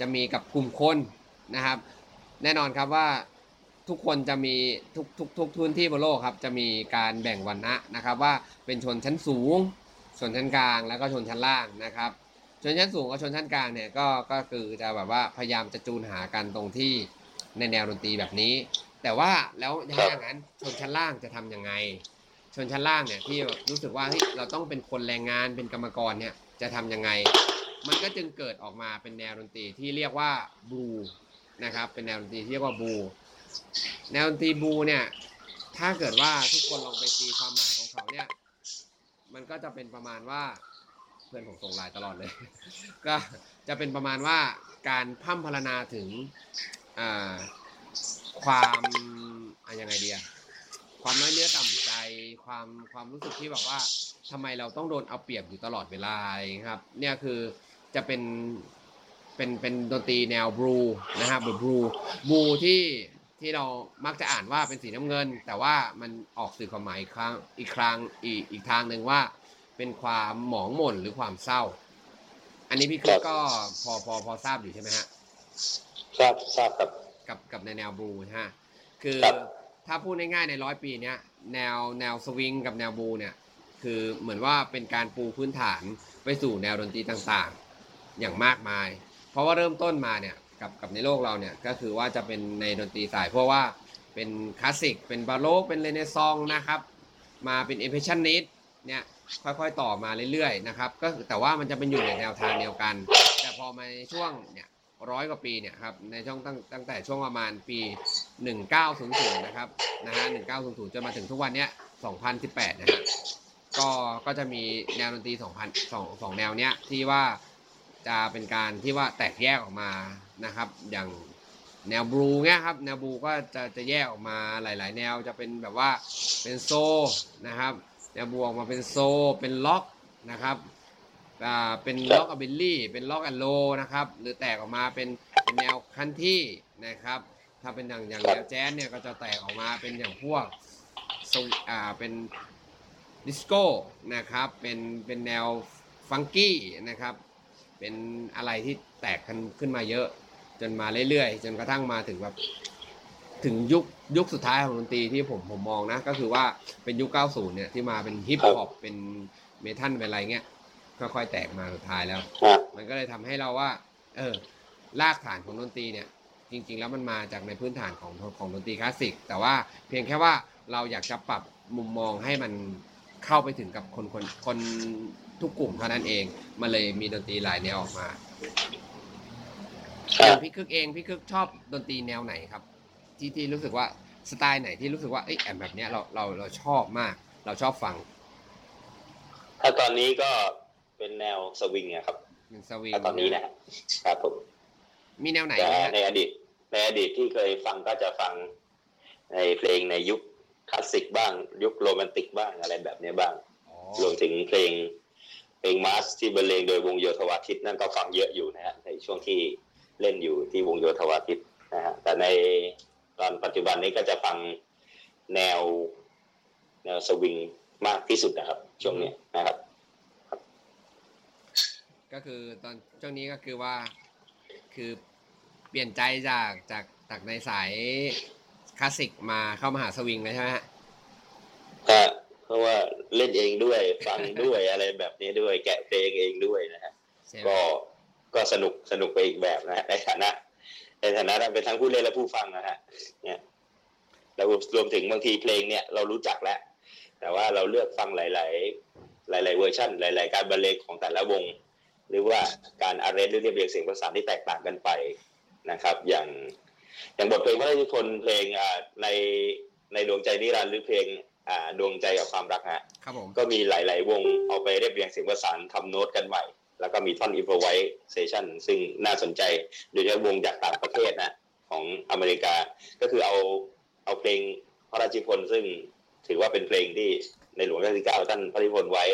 จะมีกับกลุ่มคนนะครับ แน่นอนครับว่า ทุกคนจะมีทุกทุกทุกทุนที่บนโลกครับ จะมีการแบ่งวรรณะนะครับ ว่าเป็นชนชั้นสูง ชนชั้นกลางแล้วก็ชนชั้นล่างนะครับ ชนชั้นสูงกับชนชั้นกลางเนี่ยก็ก็คือจะแบบว่าพยายามจะจูนหากันตรงที่ในแนวดนตรีแบบนี้ แต่ว่าแล้วถ้าอย่างนั้นชนชั้นล่างจะทำยังไง ชนชั้นล่างเนี่ยที่รู้สึกว่าเฮ้ยเราต้องเป็นคนแรงงานเป็นกรรมกรเนี่ยจะทำยังไง มันก็จึงเกิดออกมาเป็นแนวดนตรีที่เรียกว่าบูนะครับเป็นแนวดนตรีที่เรียกว่าบู แนวดนตรีบูเนี่ย ถ้าเกิดว่าทุกคนลองไปตีความหมายของเขาเนี่ย มันก็จะเป็นประมาณว่าเพื่อนผมส่งไลน์ตลอดเลย ก็จะเป็นประมาณว่าการพร่ำพรณนาถึงความอะยังไงเดียความน้อยเนื้อต่ำใจ ความความรู้สึกที่แบบว่าทำไมเราต้องโดนเอาเปรียบอยู่ตลอดเวลาครับ เนี่ยคือจะเป็นเป็นเป็นดนตรีแนวบลูนะครับบลูบลูที่ ที่เรามักจะอ่านว่าเป็นสีน้ำเงิน แต่ว่ามันออกสื่อความหมายอีกครั้งอีกครั้งอีกอีกทางหนึ่งว่า เป็นความหมองหม่นหรือความเศร้า อันนี้พี่คริสก็พอพอพอทราบอยู่ใช่ไหมฮะทราบทราบครับกับกับในแนวบลูนะฮะคือครับถ้าพูดง่ายๆในร้อยปีเนี้ยแนวแนวสวิงกับแนวบูเนี่ย คือเหมือนว่าเป็นการปูพื้นฐานไปสู่แนวดนตรีต่างๆ อย่างมากมาย เพราะว่าเริ่มต้นมาเนี่ย กับกับในโลกเราเนี่ยก็คือว่าจะเป็นในดนตรีสาย เพราะว่าเป็นคลาสสิกเป็นบาโลกเป็นเรเนซองส์นะครับ มาเป็นเอเพชันนิสเนี่ยค่อยๆต่อมาเรื่อยๆนะครับก็แต่ว่ามันจะเป็นอยู่ในแนวทางเดียวกัน แต่พอมาในช่วงเนี่ยร้อยกว่าปีเนี่ยครับในช่วงตั้งตั้งแต่ช่วงประมาณปี 1900นะครับนะฮะ1900จนมาถึงทุกวันเนี้ย2018นะฮะก็ก็จะมีแนวดนตรี2,000สองสองแนวเนี้ยที่ว่า จะเป็นการที่ว่าแตกแยกออกมานะครับ อย่างแนวบลูเงี้ยครับแนวบลูก็จะจะแยกออกมาหลาย ๆ แนวจะเป็นแบบว่าเป็น soul นะครับแนวบลูออกมาเป็น soul เป็นล็อกนะครับอ่าเป็น rockabilly เป็น rock and roll นะครับ หรือแตกออกมาเป็นแนว country นะครับ ถ้าเป็นอย่างอย่างแนวแจ๊สเนี่ยก็จะแตกออกมาเป็นอย่างพวกสวิอ่าเป็น disco นะครับ เป็นเป็นแนวฟังกี้นะครับ เป็นอะไรที่แตกกันขึ้นมาเยอะ จนมาเรื่อยๆ จนกระทั่งมาถึงแบบถึงยุคยุคสุดท้ายของดนตรีที่ผมผมมองนะ ก็คือว่าเป็นยุค 90 เนี่ยที่มาเป็นฮิปฮอปเป็นเมทัลเป็นอะไรเงี้ยค่อยๆแตกมาสุดท้ายแล้วฮะมันก็เลยทำให้เราว่า เออรากฐานของดนตรีเนี่ย จริง ๆ แล้วมันมาจากในพื้นฐานของของดนตรีคลาสสิก แต่ว่าเพียงแค่ว่าเราอยากจะปรับมุมมองให้มันเข้าไปถึงกับคนคนคน ทุกกลุ่มเท่านั้นเองมันเลยมีดนตรีหลายแนวออกมาอย่างพี่คึกเองพี่คึกชอบดนตรีแนวไหนครับ ที่ที่รู้สึกว่าสไตล์ไหนที่รู้สึกว่าเอ้ยแอมแบบเนี้ยเราเราเราชอบมาก เราชอบฟัง ถ้าตอนนี้ก็เป็นแนวสวิงอะครับเป็นสวิงถ้าตอนนี้นะครับครับผมมีแนวไหนแต่ไหมฮะในอดีตในอดีตที่เคยฟังก็จะฟังในเพลงในยุคคลาสสิกบ้าง ยุคโรแมนติกบ้างอะไรแบบนี้บ้างอ๋อรวมถึงเพลง เพลงมาสที่บรรเลงโดยวงโยธวาทิตนั่นก็ฟังเยอะอยู่นะฮะในช่วงที่เล่นอยู่ที่วงโยธวาทิตนะฮะแต่ในตอนปัจจุบันนี้ก็จะฟังแนวแนวสวิงมากที่สุดนะครับ ช่วงนี้นะครับ ก็คือตอนช่วงนี้ก็คือว่า คือเปลี่ยนใจจากจากจากในสายคลาสสิกมาเข้ามาหาสวิงเลยใช่ไหมฮะก็ เพราะว่าเล่นเองด้วยฟังด้วยอะไรแบบนี้ด้วย แกะเพลงเองด้วยนะฮะใช่ไหมก็ก็สนุกสนุกไปอีกแบบนะฮะในฐานะในฐานะเป็นทั้งผู้เล่นและผู้ฟังนะฮะเนี่ยแล้วรวมถึงบางทีเพลงเนี่ยเรารู้จักแล้ว แต่ว่าเราเลือกฟังหลาย ๆ หลาย ๆ เวอร์ชันหลาย ๆ การบรรเลงของแต่ละวง หรือว่าการ arrange หรือเรียบเรียงเสียงประสานที่แตกต่างกันไปนะครับ อย่างอย่างบทเพลงพระราชนิพนธ์เพลงอ่าในในดวงใจนิรันดร์หรือเพลงอ่า ดวงใจกับความรักฮะครับผมก็มีหลาย ๆ วงเอาไปเรียบเรียงเสียงประสานทำโน้ตกันใหม่ แล้วก็มีท่อนอิ p พ o ไวเซชันซึ่งน่าสนใจโดยเฉพาะวงจากต่างประเทศนะของอเมริกาก็คือเอาเอาเพลงพระราชนิพนธ์ซึ่งถือว่าเป็นเพลงที่ในหลวงรัชกาลที่เก้าท่านพระราชนิพนธ์ไว้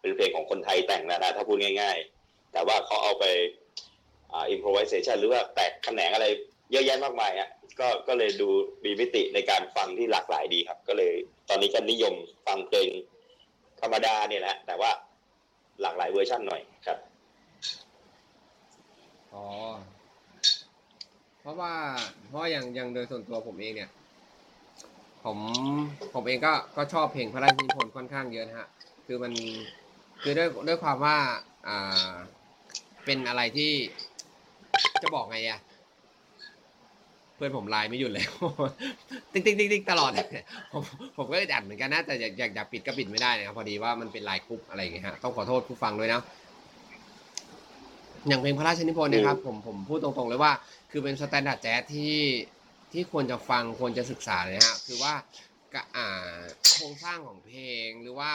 เป็นเพลงของคนไทยแต่งนะนะถ้าพูดง่าย ๆ แต่ว่าเขาเอาไปอ่า improvisation หรือว่าแตกแขนงอะไร เยอะแยะมากมายอะก็ก็เลยดูมีมิติในการฟังที่หลากหลายดีครับ ก็เลย ตอนนี้ก็นิยมฟังเพลงธรรมดาเนี่ยแหละแต่ว่าหลากหลายเวอร์ชันหน่อยครับอ๋อเพราะว่าเพราะอย่างอย่างโดยส่วนตัวผมเองเนี่ย ผมผมเองก็ก็ชอบเพลงพระราชนิพนธ์ค่อนข้างเยอะนะฮะ คือมันคือด้วยด้วยความว่าอ่าเป็นอะไรที่จะบอกไงอะ พื่อนผมไลน์ไม่หยุดเลยติ๊งติ๊งติ๊งติ๊งตลอดผมผมก็อัดเหมือนกันนะแต่อยากอยากอยากปิดก็ปิดไม่ได้นะครับพอดีว่ามันเป็นไลน์กรุ๊ปอะไรอย่างเงี้ยฮะต้องขอโทษผู้ฟังด้วยนะอย่างเพลงพระราชนิพนธ์เนะครับผมผมพูดตรงๆเลยว่า คือเป็น standard jazz ที่ที่ควรจะฟังควรจะศึกษาเลยนะฮะคือว่ากะอ่าโครงสร้างของเพลงหรือว่า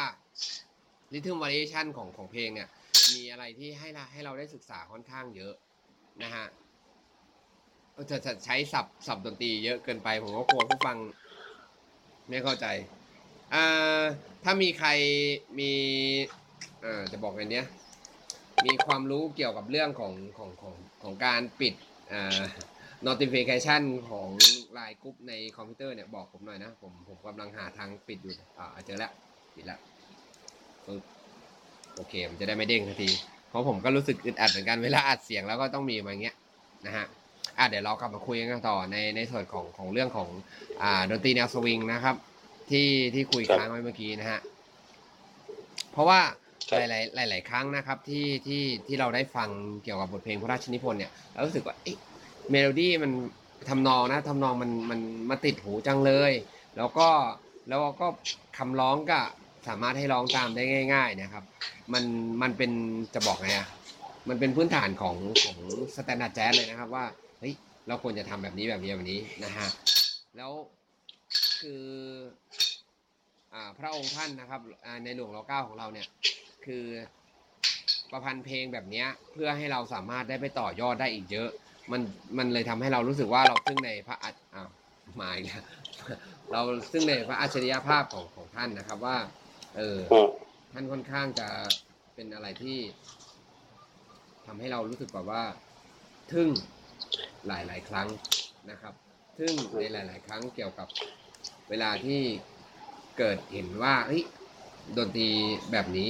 rhythm variation ของของเพลงเนี่ยมีอะไรที่ให้เราให้เราได้ศึกษาค่อนข้างเยอะนะฮะ จะจะใช้ศัพท์ศัพท์ดนตรีเยอะเกินไป ผมก็กลัวผู้ฟัง ไม่เข้าใจอ่าถ้ามีใครมีอ่าจะบอกไงเนี้ยมีความรู้เกี่ยวกับเรื่องของของของของการปิดอ่า notification ของ LINE group ในคอมพิวเตอร์เนี่ยบอกผมหน่อยนะ ผมผมกำลังหาทางปิดอยู่อ่าเจอแล้วปิดแล้วโอเค มันจะได้ไม่เด้งทันที เพราะผมก็รู้สึกอึดอัดเหมือนกันเวลาอัดเสียงแล้วก็ต้องมีมาอย่างเงี้ยนะฮะ อะเดี๋ยวเรากลับมาคุยกันต่อในในส่วนของของเรื่องของอ่าดนตรีแนวสวิงนะครับ ที่ที่คุยครับค้างไว้เมื่อกี้นะฮะเพราะว่าครับหลายๆหลายๆครั้งนะครับที่ที่ที่เราได้ฟังเกี่ยวกับบทเพลงพระราชนิพนธ์เนี่ยเรารู้สึกว่าเอ๊ะเมโลดี้มันทำนองนะทำนองมันมันมาติดหูจังเลย แล้วก็แล้วก็คำร้องก็สามารถให้ร้องตามได้ง่าย ๆ นะครับ มันมันเป็นจะบอกไงอะมันเป็นพื้นฐานของของ standard jazz เลยนะครับว่า เฮ้ยเราควรจะทำแบบนี้แบบนี้แบบนี้นะฮะแล้วคืออ่าพระองค์ท่านนะครับในหลวงรัชกาลของเราเนี่ย คือประพันธ์เพลงแบบนี้เพื่อให้เราสามารถได้ไปต่อยอดได้อีกเยอะ มันมันเลยทำให้เรารู้สึกว่าเราซึ่งในพระอัจอ้าวมาอีกแล้วเราซึ่งในพระอัจฉริยภาพของของท่านนะครับว่า เออท่านค่อนข้างจะเป็นอะไรที่ทำให้เรารู้สึกแบบว่า ทึ่ง หลาย ๆ ครั้งนะครับทึ่งในหลาย ๆ ครั้งเกี่ยวกับเวลาที่เกิดเห็นว่าเฮ้ยดนตรีแบบนี้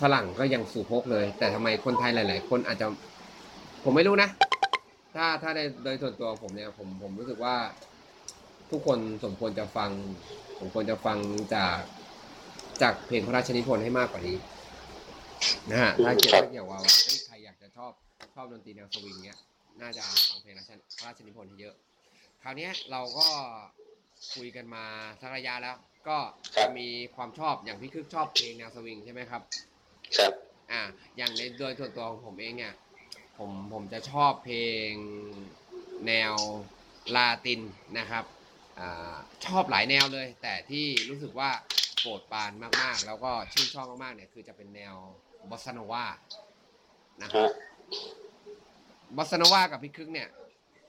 ฝรั่งก็ยังสู่พกเลย แต่ทำไมคนไทยหลาย ๆ คนอาจจะผมไม่รู้นะ ถ้าถ้าในโดยส่วนตัวผมเนี่ยผมผมรู้สึกว่าทุกคนสมควรจะฟังผมควรจะฟังจากจากเพลงพระราชนิพนธ์ให้มากกว่านี้นะฮะถ้าเกี่ยวครับเกี่ยวว่าว่าเอ้ยใครอยากจะชอบชอบดนตรีแนวสวิงเนี้ย น่าจะฟังเพลงพระราชนิพนธ์ให้เยอะ คราวเนี้ยเราก็คุยกันมาสักระยะแล้ว ก็จะมีความชอบอย่างพี่คึกชอบเพลงแนวสวิงใช่ไหมครับ ครับ อ่า อย่างในโดยส่วนตัวของผมเองเนี่ย ผมผมจะชอบเพลงแนวลาตินนะครับอ่าชอบหลายแนวเลย แต่ที่รู้สึกว่าโปรดปรานมากๆ แล้วก็ชื่นชอบมากๆเนี่ยคือจะเป็นแนวบอสซาโนวานะครับฮะ บอสซาโนวากับพี่คึกเนี่ย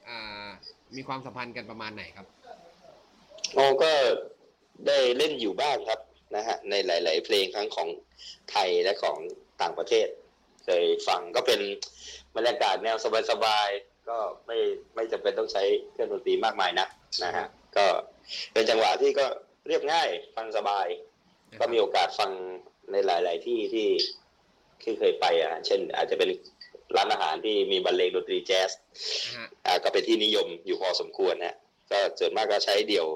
อ่ามีความสัมพันธ์กันประมาณไหนครับโอ้ก็ได้เล่นอยู่บ้างครับนะฮะในหลาย ๆ เพลงทั้งของไทยและของต่างประเทศเคยฟังก็เป็นบรรยากาศแนวสบาย ๆ ก็ไม่ไม่จำเป็นต้องใช้เครื่องดนตรีมากมายนักนะฮะก็เป็นจังหวะที่ก็เรียบง่ายฟังสบาย ก็มีโอกาสฟังในหลาย ๆ ที่ที่ที่เคยไปอะเช่น อาจจะเป็น ร้านอาหารที่มีบรรเลงดนตรีแจ๊สนะฮะอ่าก็เป็นที่นิยมอยู่พอสมควรนะก็ส่วนมากก็ใช้เดี่ยว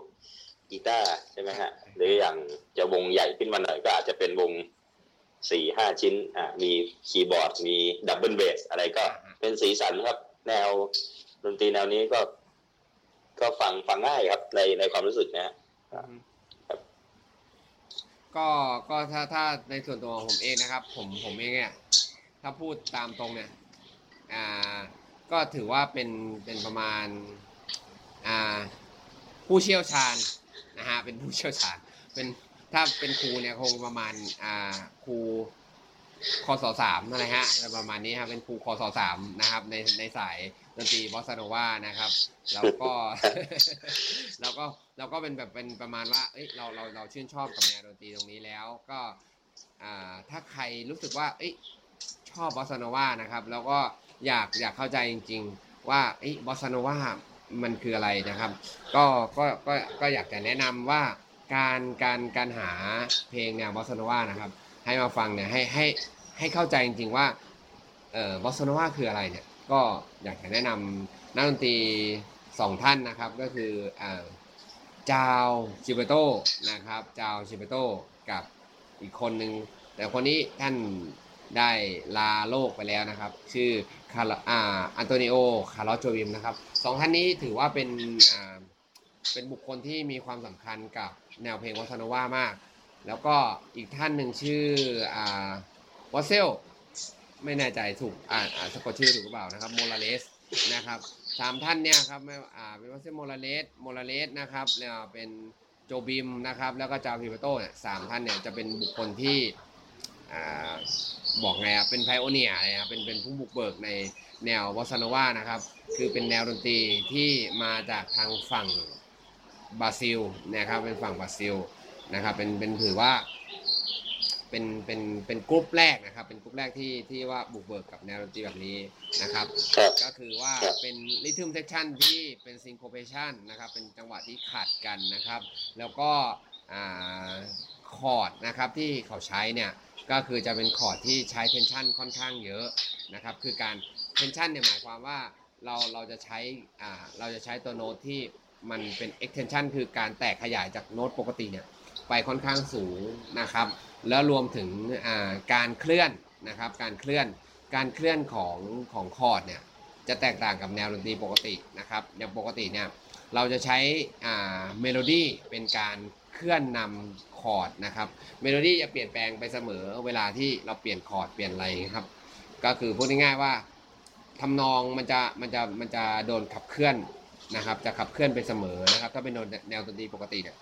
กีตาร์ใช่ไหมฮะหรืออย่างจะวงใหญ่ขึ้นมาหน่อยก็อาจจะเป็นวงสี่ห้าชิ้นอ่ามีคีย์บอร์ด มี double bass อะไรก็เป็นสีสันครับแนวดนตรีแนวนี้ก็ ก็ฟังฟังง่ายครับ ในในความรู้สึกนะฮะอือฮึครับก็ก็ถ้าถ้าในส่วนตัวของผมเองนะครับ ผมผมเองเนี่ย ถ้าพูดตามตรงเนี่ย อ่าก็ถือว่าเป็นเป็นประมาณอ่าผู้เชี่ยวชาญนะฮะเป็นผู้เชี่ยวชาญเป็นถ้าเป็นครูเนี่ยคงประมาณอ่าครูคศสามนะฮะประมาณนี้ครับเป็นครูคศสามนะครับ ในในสายดนตรีบอสโนวานะครับแล้วก็แล้วก็แล้วก็เป็นแบบเป็นประมาณว่าเอ้ยเราเราเราชื่นชอบกับแนวดนตรีตรงนี้แล้วก็อ่าถ้าใครรู้สึกว่า เอ้ยชอบบอสโนวานะครับ แล้วก็ อยากอยากเข้าใจจริง ๆ ว่าอบอสซาโนวามันคืออะไรนะครับ ก็ก็ก็ก็อยากจะแนะนำว่าการการการหาเพลงแนวบอสซาโนวานะครับ ให้มาฟังเนี่ยให้ให้ให้เข้าใจจริง ๆ ว่าเออบอสซาโนวาคืออะไรเนี่ยก็อยากจะแนะนำนักดนตรีสองท่านนะครับก็คืออ่าจาวชิเบโตนะครับจาวชิเบโตกับอีกคนหนึ่งแต่คนนี้ท่านได้ลาโลกไปแล้วนะครับ ชื่อ คาร์อ่าอันโตนิโอคาร์ลอสโจวิมนะครับสองท่านนี้ถือว่าเป็นอ่าเป็นบุคคลที่มีความสำคัญกับแนวเพลงวอสซาโนวามาก แล้วก็อีกท่านหนึ่งชื่ออ่าวอเซลไม่แน่ใจถูกอ่านอ่านสะกดชื่อถูกหรือเปล่านะครับโมราเลสนะครับสามท่านเนี่ยครับไม่อ่าเป็นวอเซลโมราเลสโมราเลสนะครับเนี่ยเป็นโจบิมนะครับแล้วก็จาวพิเปโตเนี่ยสามท่านเนี่ยจะเป็นบุคคลที่อ่า บอกไงอะเป็น pioneer เลยครับเป็นเป็นผู้บุกเบิกในแนวบอสซาโนวานะครับ คือเป็นแนวดนตรีที่มาจากทางฝั่งบราซิลนะครับเป็นฝั่งบราซิลนะครับเป็นเป็นถือว่าเป็นเป็นเป็นกลุ่มแรกนะครับ เป็นกลุ่มแรกที่ที่ว่าบุกเบิกกับแนวดนตรีแบบนี้นะครับครับก็คือว่าครับเป็นริทึมเซ c ชันที่เป็นซิงโคเพชันนะครับเป็นจังหวะที่ขัดกันนะครับ แล้วก็อ่าคอร์ดนะครับที่เขาใช้เนี่ย ก็คือจะเป็นคอร์ดที่ใช้ tension ค่อนข้างเยอะนะครับ คือการ tension เนี่ยหมายความว่าเราเราจะใช้อ่าเราจะใช้ตัวโน้ตที่มันเป็น extension คือการแตกขยายจากโน้ตปกติเนี่ยไปค่อนข้างสูงนะครับ แล้วรวมถึงการเคลื่อนนะครับ การเคลื่อนการเคลื่อนของของคอร์ดเนี่ยจะแตกต่างกับแนวดนตรีปกตินะครับอย่างปกติเนี่ยเราจะใช้เมโลดี้เป็นการ เคลื่อนนำคอร์ดนะครับเมโลดี้จะเปลี่ยนแปลงไปเสมอเวลาที่เราเปลี่ยนคอร์ดเปลี่ยนอะไรครับ ก็คือพูดง่ายๆว่าทำนองมันจะมันจะมันจะโดนขับเคลื่อนนะครับ จะขับเคลื่อนไปเสมอนะครับ ถ้าเป็นแนวแนวดนตรีปกติเนี่ย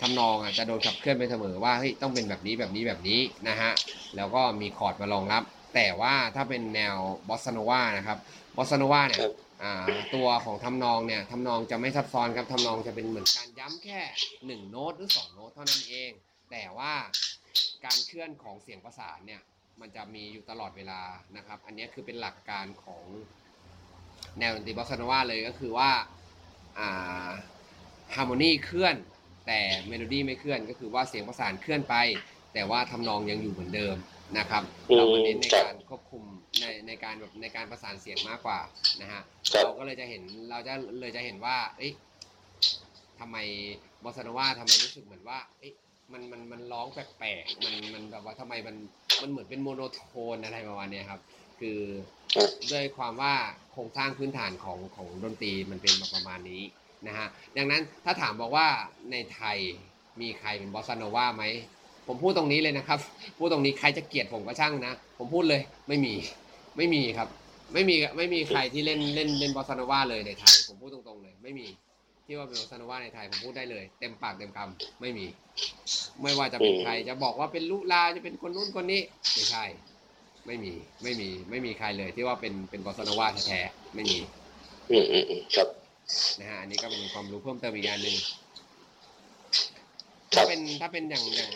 ทำนองอะจะโดนขับเคลื่อนไปเสมอว่าเฮ้ยต้องเป็นแบบนี้แบบนี้แบบนี้นะฮะแล้วก็มีคอร์ดมารองรับ แต่ว่าถ้าเป็นแนวบอสซาโนวานะครับบอสซาโนวาเนี่ย อ่าตัวของทำนองเนี่ยทำนองจะไม่ซับซ้อนครับทำนองจะเป็นเหมือนการย้ำแค่หนึ่งโน้ตหรือสองโน้ตเท่านั้นเอง แต่ว่าการเคลื่อนของเสียงประสานเนี่ยมันจะมีอยู่ตลอดเวลานะครับ อันนี้คือเป็นหลักการของแนวดนตรีบอสซาโนวาเลยก็คือว่าอ่า harmony เคลื่อน แต่เมโลดี้ไม่เคลื่อนก็คือว่าเสียงประสานเคลื่อนไป แต่ว่าทำนองยังอยู่เหมือนเดิม นะครับอืมเรามาเน้นในครับการควบคุมในในการแบบในการประสานเสียงมากกว่านะฮะครับเราก็เลยจะเห็นเราจะเลยจะเห็นว่าเอ๊ะทำไมบอสซาโนวาทำไมรู้สึกเหมือนว่าเอ๊ะมันมันมันร้องแปลกๆมันมันแบบว่าทำไมมันมันเหมือนเป็น monotone อะไรประมาณเนี้ยครับ คือครับด้วยความว่าโครงสร้างพื้นฐานของของดนตรีมันเป็นมาประมาณนี้นะฮะดังนั้นถ้าถามบอกว่าในไทยมีใครเป็นบอสซาโนวาไหม ผมพูดตรงนี้เลยนะครับ พูดตรงนี้ใครจะเกลียดผมก็ช่างนะ ผมพูดเลยไม่มีไม่มีครับ ไม่มีไม่มีใครที่เล่นเล่นเล่นบอสซาโนวาเลยในไทย ผมพูดตรงๆเลย ไม่มีที่ว่าเป็นบอสซาโนวาในไทยผมพูดได้เลย เต็มปากเต็มคำไม่มี ไม่ว่าจะเป็นใครจะบอกว่าเป็นลุลาจะเป็นคนนู้นคนนี้ไม่ใช่ ไม่มีไม่มีไม่มีใครเลยที่ว่าเป็นเป็นบอสซาโนวาแท้ๆไม่มีอืมอืมอืมครับนะฮะอันนี้ก็เป็นความรู้เพิ่มเติมอีกอย่างหนึ่งครัถ้าบเป็นถ้าเป็นอย่างอย่าง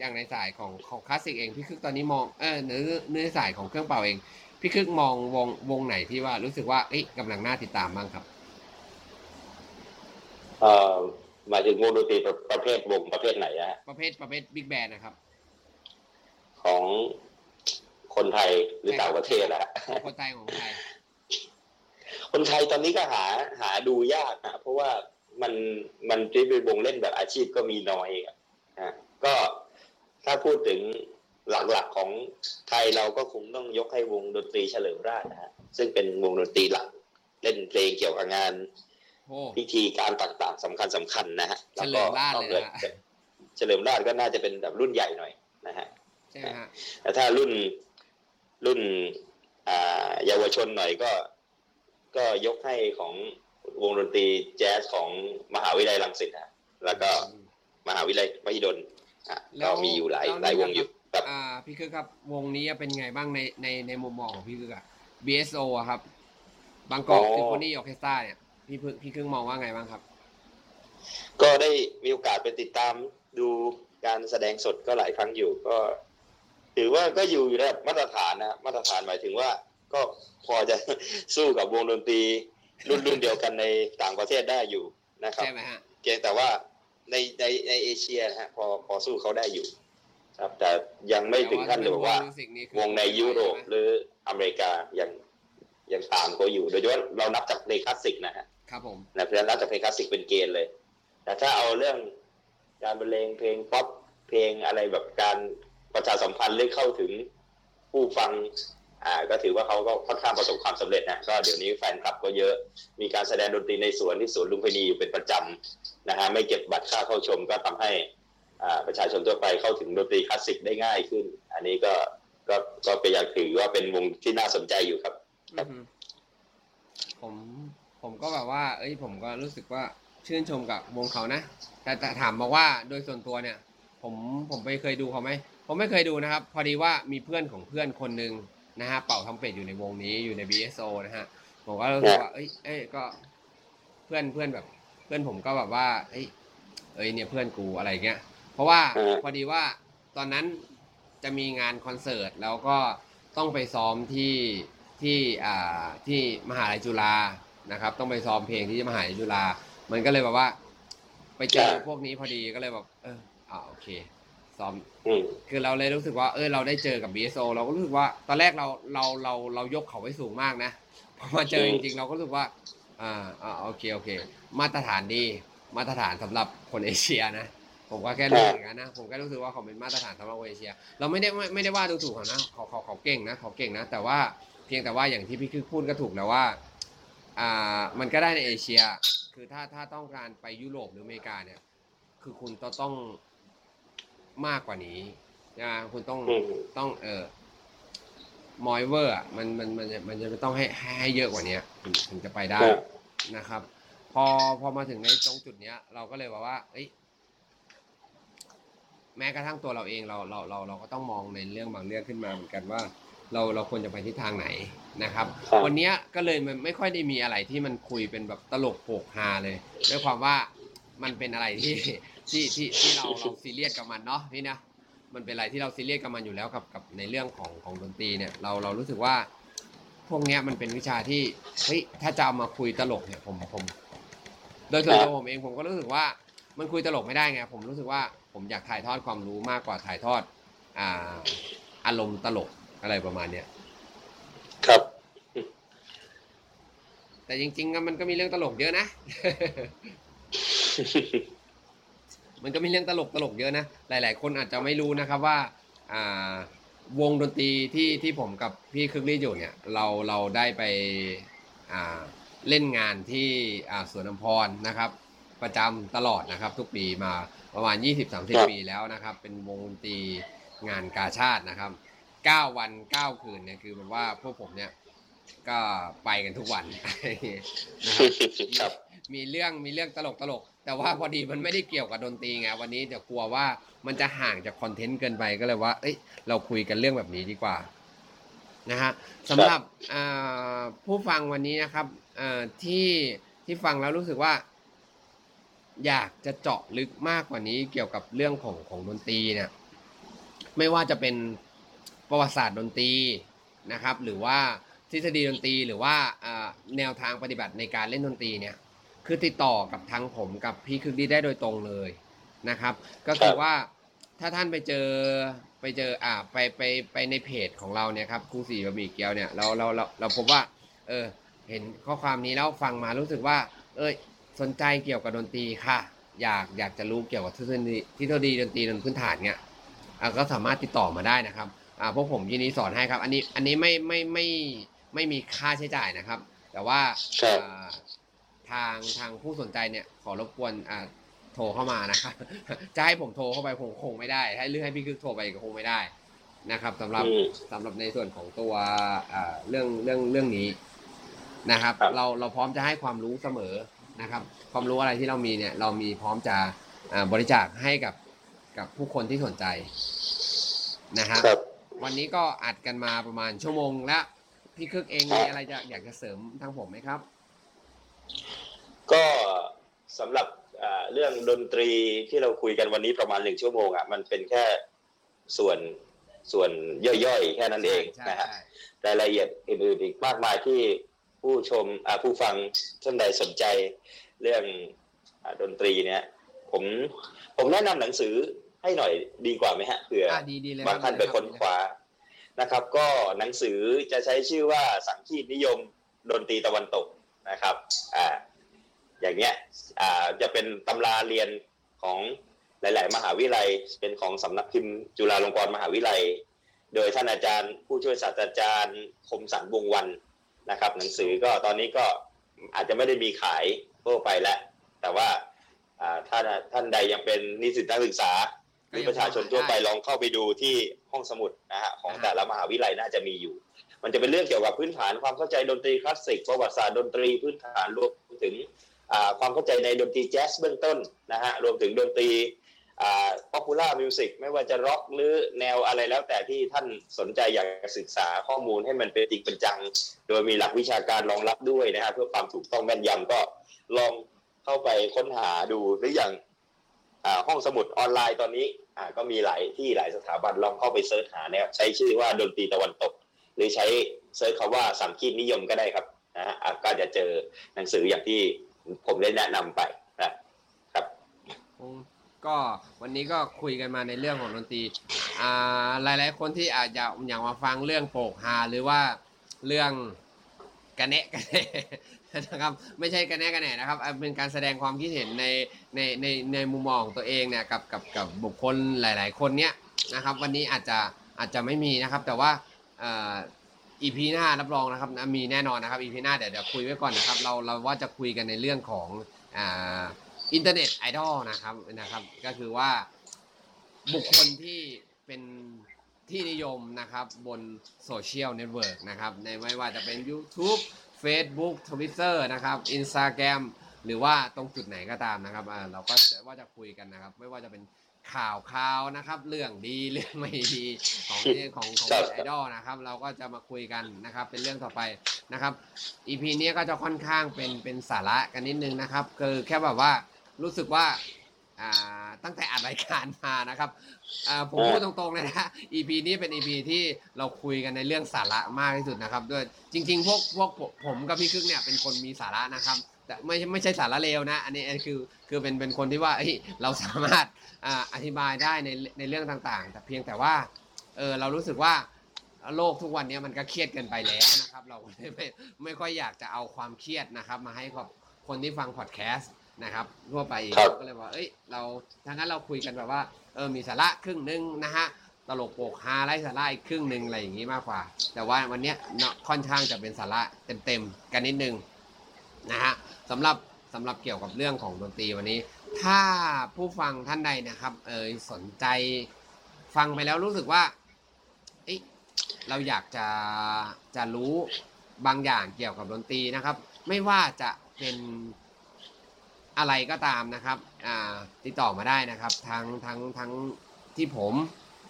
อย่างในสายของของคลาสสิกเองพี่คึกตอนนี้มองเออเนื้อเนื้อสายของเครื่องเป่าเอง พี่คึกมองวงวงไหนที่ว่ารู้สึกว่าเอ้ยกำลังน่าติดตามบ้างครับเอ่อหมายถึงวงดนตรีประประเภทวงประเภทไหนนะฮะประเภทประเภทบิ๊กแบนนะครับ ของคนไทยหรือต่างประเทศนะฮะของคนไทยของคนไทย คนไทยตอนนี้ก็หาหาดูยากนะเพราะว่ามันมันที่เป็นวงเล่นแบบอาชีพก็มีน้อยอะนะก็ ถ้าพูดถึงหลักๆของไทยเราก็คงต้องยกให้วงดนตรีเฉลิมราชนะฮะซึ่งเป็นวงดนตรีหลักเล่นเพลงเกี่ยวกับงานโอ้พิธีการต่างๆสำคัญสำคัญนะฮะเฉลิมราชเลยนะนอกจากเฉลิมราชก็น่าจะเป็นแบบรุ่นใหญ่หน่อยนะฮะใช่ไหมฮะแต่ถ้ารุ่นรุ่นอ่าเยาวชนหน่อยก็ ก็ยกให้ของวงดนตรีแจ๊สของมหาวิทยาลัยรังสิตฮะแล้วก็มหาวิทยาลัยมหิดล อะแล้ก็วมีอยู่หลายแล้วหลายวงอยู่ครับอ่าพี่คึกครับวงนี้เป็นไงบ้างในในในมุมมองของพี่คึกอะ BSO อะครับบางกอกอ๋อซิมโฟนีออเคสตราเนี่ยพี่พึกพี่คึกมองว่าไงบ้างครับ ก็ได้มีโอกาสไปติดตามดูการแสดงสดก็หลายครั้งอยู่ก็ ถือว่าก็อยู่ในระดับมาตรฐานนะมาตรฐานหมายถึงว่า ก็พอจะสู้กับวงดนตรีรุ่นรุ่นเดียวกันในต่างประเทศได้อยู่นะครับใช่ไหมฮะเพียงแต่ว่า ในในในเอเชียนะฮะพอพอสู้เขาได้อยู่ ครับแต่ยังไม่ถึงขั้นเลยว่ามิวสิกนี้คือวงในยุโรปหรืออเมริกายังยังตามเขาอยู่ โดยเฉพาะเรานับจากเพลงคลาสสิกนะฮะครับผมนะเพราะฉะนั้นนับจากเพลงคลาสสิกเป็นเกณฑ์เลย แต่ถ้าเอาเรื่องการบรรเลงเพลงป๊อปเพลงอะไรแบบการประชาสัมพันธ์หรือเข้าถึงผู้ฟัง อ่าก็ถือว่าเขาก็ค่อนข้างประสบความสำเร็จนะก็เดี๋ยวนี้แฟนคลับก็เยอะมีการแสดงดนตรีในสวนที่สวนลุมพินีอยู่เป็นประจำนะฮะไม่เก็บบัตรค่าเข้าชมก็ทำให้อ่าประชาชนทั่วไปเข้าถึงดนตรีคลาสสิกได้ง่ายขึ้น อันนี้ก็ก็ก็เป็นอย่างถือว่าเป็นวงที่น่าสนใจอยู่ครับผมผมก็แบบว่า เอ้ยผมก็รู้สึกว่าชื่นชมกับวงเขานะ แต่แต่ถามมาว่าโดยส่วนตัวเนี่ย ผมผมไปเคยดูเขาไหมผมไม่เคยดูนะครับ พอดีว่ามีเพื่อนของเพื่อนคนหนึ่ง นะฮะเป่าทำเป็ดอยู่ในวงนี้อยู่ใน BSO นะฮะผมก็รู้สึกว่าเอ้ยเอ้ยก็เพื่อนเพื่อนแบบ เพื่อนผมก็แบบว่า เอ้ยเอ้ยเนี่ยเพื่อนกูอะไรเงี้ยเพราะว่าเออพอดีว่าตอนนั้นจะมีงานคอนเสิร์ตแล้วก็ต้องไปซ้อมที่ที่อ่าที่มหาลัยจุฬานะครับ ต้องไปซ้อมเพลงที่มหาลัยจุฬามันก็เลยแบบว่า ไปเจอพวกนี้พอดีก็เลยแบบเอออ่าโอเค ซ้อมอืมคือเราเลยรู้สึกว่าเออเราได้เจอกับ BSO เราก็รู้สึกว่าตอนแรกเราเราเราเรายกเขาไว้สูงมากนะพอมาเจอจริงๆเราก็รู้สึกว่าอ่าอ่าโอเคโอเค มาตรฐานดีมาตรฐานสำหรับคนเอเชียนะผมก็แค่รู้สึกอย่างนั้นนะผมก็รู้สึกว่าเขาเป็นมาตรฐานสำหรับคนเอเชีย เราไม่ได้ไม่ไม่ได้ว่าดูถูกเขานะเขาเขาเขาเก่งนะเขาเก่งนะ แต่ว่าเพียงแต่ว่าอย่างที่พี่คือพูดก็ถูกแล้วว่าอ่ามันก็ได้ในเอเชีย คือถ้าถ้าต้องการไปยุโรปหรืออเมริกาเนี่ย คือคุณต้องต้อง มากกว่านี้นะคุณต้องอืมต้องเออมอยเวอร์อะมันมันมันจะมันจะต้องให้ให้ให้เยอะกว่านี้ถึงถึงจะไปได้ครับนะครับ พอพอมาถึงในตรงจุดเนี้ย เราก็เลยบอกว่าเอ้ยแม้กระทั่งตัวเราเองเราเราเราเราก็ต้องมองในเรื่องบางเรื่องขึ้นมาเหมือนกันว่า เราเราควรจะไปทิศทางไหนนะครับครับวันเนี้ยก็เลยมันไม่ค่อยได้มีอะไรที่มันคุยเป็นแบบตลกโปกฮาเลย ด้วยความว่ามันเป็นอะไรที่ ที่ที่ที่เราเราซีเรียสกับมันเนาะพี่นะมันเป็นอะไรที่เราซีเรียสกับมันอยู่แล้วกับกับในเรื่องของของดนตรีเนี่ยเราเรารู้สึกว่า พวกเนี้ยมันเป็นวิชาที่เฮ้ยถ้าจะเอามาคุยตลกเนี่ยผมผม โดยส่วนตัวผมเองผมก็รู้สึกว่ามันคุยตลกไม่ได้ไงผมรู้สึกว่าผมอยากถ่ายทอดความรู้มากกว่าถ่ายทอด อ่า อารมณ์ตลกอะไรประมาณเนี้ยครับ แต่จริงๆอะมันก็มีเรื่องตลกเยอะนะ มันก็มีเรื่องตลกตลกเยอะนะ หลาย ๆ คนอาจจะไม่รู้นะครับว่าอ่าวงดนตรีที่ที่ผมกับพี่คึกฤทธิ์อยู่เนี่ยเราเราได้ไปอ่าเล่นงานที่อ่าสวนน้ำพรนะครับ ประจำตลอดนะครับ ทุกปีมาประมาณครับ20-30 ปีแล้วนะครับ เป็นวงดนตรีงานกาชาตินะครับ 9 วัน 9 คืนเนี่ยคือแบบว่าพวกผมเนี่ยก็ไปกันทุกวันนะครับครับ มีเรื่องมีเรื่องตลกตลก แต่ว่าพอดีมันไม่ได้เกี่ยวกับดนตรีไงวันนี้เดี๋ยวกลัวว่ามันจะห่างจากคอนเทนต์เกินไปก็เลยว่า เอ้ยเราคุยกันเรื่องแบบนี้ดีกว่านะฮะสำหรับผู้ฟังวันนี้นะครับที่ที่ฟังแล้วรู้สึกว่า อยากจะเจาะลึกมากกว่านี้เกี่ยวกับเรื่องของของดนตรีเนี่ยไม่ว่าจะเป็นประวัติศาสตร์ดนตรีนะครับ หรือว่าทฤษฎีดนตรีหรือว่าแนวทางปฏิบัติในการเล่นดนตรีเนี่ย คือติดต่อกับทางผมกับพี่คึกดีได้โดยตรงเลยนะครับ ก็คือครับว่าถ้าท่านไปเจอไปเจออ่าไปไปไปในเพจของเราเนี่ยครับครูสีบะหมี่เกี๊ยวเนี่ยเราเราเราเราพบว่า เออ เห็นข้อความนี้แล้วฟังมารู้สึกว่า เอ้ยสนใจเกี่ยวกับดนตรีค่ะ อยากอยากจะรู้เกี่ยวกับทฤษฎีทฤษฎีดนตรีบนพื้นฐานเนี่ยอ่าก็สามารถติดต่อมาได้นะครับอ่าพวกผมยินดีสอนให้ครับ อันนี้อันนี้ไม่ไม่ไม่ไม่มีค่าใช้จ่ายนะครับ แต่ว่าครับอ่า ทางทางผู้สนใจเนี่ยขอรบกวนอ่าโทรเข้ามานะครับจะให้ผมโทรเข้าไปคงคงไม่ได้ให้เรื่องให้พี่คึกโทรไปก็คงไม่ได้นะครับสำหรับอืมสำหรับในส่วนของตัวอ่าเรื่องเรื่องเรื่องนี้นะครับครับ เราเราพร้อมจะให้ความรู้เสมอนะครับ ความรู้อะไรที่เรามีเนี่ย เรามีพร้อมจะอ่าบริจาคให้กับกับผู้คนที่สนใจนะฮะครับวันนี้ก็อัดกันมาประมาณชั่วโมงแล้วพี่คึกเองมีอะไรจะอยากจะเสริมทางผมไหมครับ ก็สำหรับอ่าเรื่องดนตรีที่เราคุยกันวันนี้ประมาณหนึ่งชั่วโมงอะมันเป็นแค่ส่วนส่วนย่อยๆ แค่นั้นเองใช่นะฮะใช่รายละเอียดอื่นๆอีกมากมายที่ผู้ชมอ่าผู้ฟังท่านใดสนใจเรื่องอาดนตรีเนี่ย ผมผมแนะนำหนังสือให้หน่อยดีกว่าไหมฮะเผื่ออะดีดีเลยบางท่านไปค้นคว้านะครับ ก็หนังสือจะใช้ชื่อว่าสังคีตนิยมดนตรีตะวันตกนะครับอ่า อย่างเงี้ยอ่าจะเป็นตำราเรียนของหลาย ๆ มหาวิทยาลัยเป็นของสำนักพิมพ์จุฬาลงกรณ์มหาวิทยาลัย โดยท่านอาจารย์ ผู้ช่วยศาสตราจารย์คมสันวงศ์วันนะครับ หนังสือก็ตอนนี้ก็อาจจะไม่ได้มีขายทั่วไปแล้ว แต่ว่าอ่าถ้าท่านใดยังเป็นนิสิตนักศึกษาหรือประชาชนทั่วไปลองเข้าไปดูที่ห้องสมุดนะฮะของแต่ละมหาวิทยาลัยน่าจะมีอยู่ มันจะเป็นเรื่องเกี่ยวกับพื้นฐานความเข้าใจดนตรีคลาสสิกประวัติศาสตร์ดนตรีพื้นฐานรวมถึงอ่า ความเข้าใจในดนตรีแจ๊สเบื้องต้นนะฮะรวมถึงดนตรีอ่า popular music ไม่ว่าจะร็อกหรือแนวอะไรแล้วแต่ที่ท่านสนใจอยากศึกษาข้อมูลให้มันเป็นจริงเป็นจัง โดยมีหลักวิชาการรองรับด้วยนะฮะเพื่อความถูกต้องแม่นยำก็ลองเข้าไปค้นหาดูหรืออย่างห้องสมุดออนไลน์ตอนนี้ก็มีหลายที่หลายสถาบันลองเข้าไป search หาเนี่ยใช้ชื่อว่าดนตรีตะวันตก หรือใช้ search คำว่าสังคีตนิยมก็ได้ครับนะฮะก็จะเจอหนังสืออย่างที่ ผมได้แนะนำไปนะครับก็วันนี้ก็คุยกันมาในเรื่องของดนตรีอ่าหลาย ๆ คนที่อาจจะอยากมาฟังเรื่องโปกฮาหรือว่าเรื่องกระแนะกระแน่นะครับไม่ใช่กระแนะกระแน่นะครับเป็นการแสดงความคิดเห็นในในในในมุมมองของตัวเองเนี่ยกับกับกับบุคคลหลาย ๆ คนเนี้ยนะครับ วันนี้อาจจะอาจจะไม่มีนะครับ แต่ว่า อีพีหน้ารับรองนะครับนะมีแน่นอนนะครับอีพีหน้าเดี๋ยวเดี๋ยวคุยไว้ก่อนนะครับ เราเราว่าจะคุยกันในเรื่องของอ่าอินเทอร์เน็ตไอดอลนะครับนะครับ ก็คือว่าบุคคลที่เป็นที่นิยมนะครับบน social network นะครับในไม่ว่าจะเป็น YouTube Facebook Twitter นะครับ Instagram หรือว่าตรงจุดไหนก็ตามนะครับเราก็จะว่าจะคุยกันนะครับ ไม่ว่าจะเป็น ข่าวข่าวนะครับ เรื่องดีเรื่องไม่ดีของของของครับไอดอลนะครับ เราก็จะมาคุยกันนะครับ เป็นเรื่องต่อไปนะครับ EP นี้ก็จะค่อนข้างเป็นเป็นสาระกันนิดนึงนะครับ คือแค่แบบว่ารู้สึกว่าอ่าตั้งแต่อัดรายการมานะครับอ่าผมพูดตรงๆเลยนะ EP นี้เป็น EP ที่เราคุยกันในเรื่องสาระมากที่สุดนะครับ ด้วยจริง ๆ พวกพวกผมผมกับพี่ครึกเนี่ยเป็นคนมีสาระนะครับ แต่ไม่ใช่ไม่ใช่สาระเลวนะอันนี้อันนี้คือคือเป็นเป็นคนที่ว่าเฮ้ยเราสามารถอ่าอธิบายได้ในในเรื่องต่างๆ แต่เพียงแต่ว่าเออเรารู้สึกว่าโลกทุกวันนี้มันก็เครียดเกินไปแล้วนะครับ เราไม่ไม่ไม่ค่อยอยากจะเอาความเครียดนะครับ มาให้กับคนที่ฟังพอดแคสต์นะครับทั่วไปครับก็เลยว่า เอ้ยเราถ้างั้นเราคุยกันแบบว่าเออมีสาระครึ่งหนึงนะฮะตลกโปกฮาไร้สาระอีกครึ่งหนึ่งอะไรอย่างนี้มากกว่า แต่ว่าวันเนี้ยเนาะค่อนข้างจะเป็นสาระเต็มๆกันนิดนึง นะฮะสำหรับสำหรับเกี่ยวกับเรื่องของดนตรีวันนี้ ถ้าผู้ฟังท่านใดนะครับ เออสนใจฟังไปแล้วรู้สึกว่าเอ๊ะเราอยากจะจะรู้บางอย่างเกี่ยวกับดนตรีนะครับ ไม่ว่าจะเป็นอะไรก็ตามนะครับอ่าติดต่อมาได้นะครับทั้งทั้งทั้งที่ผม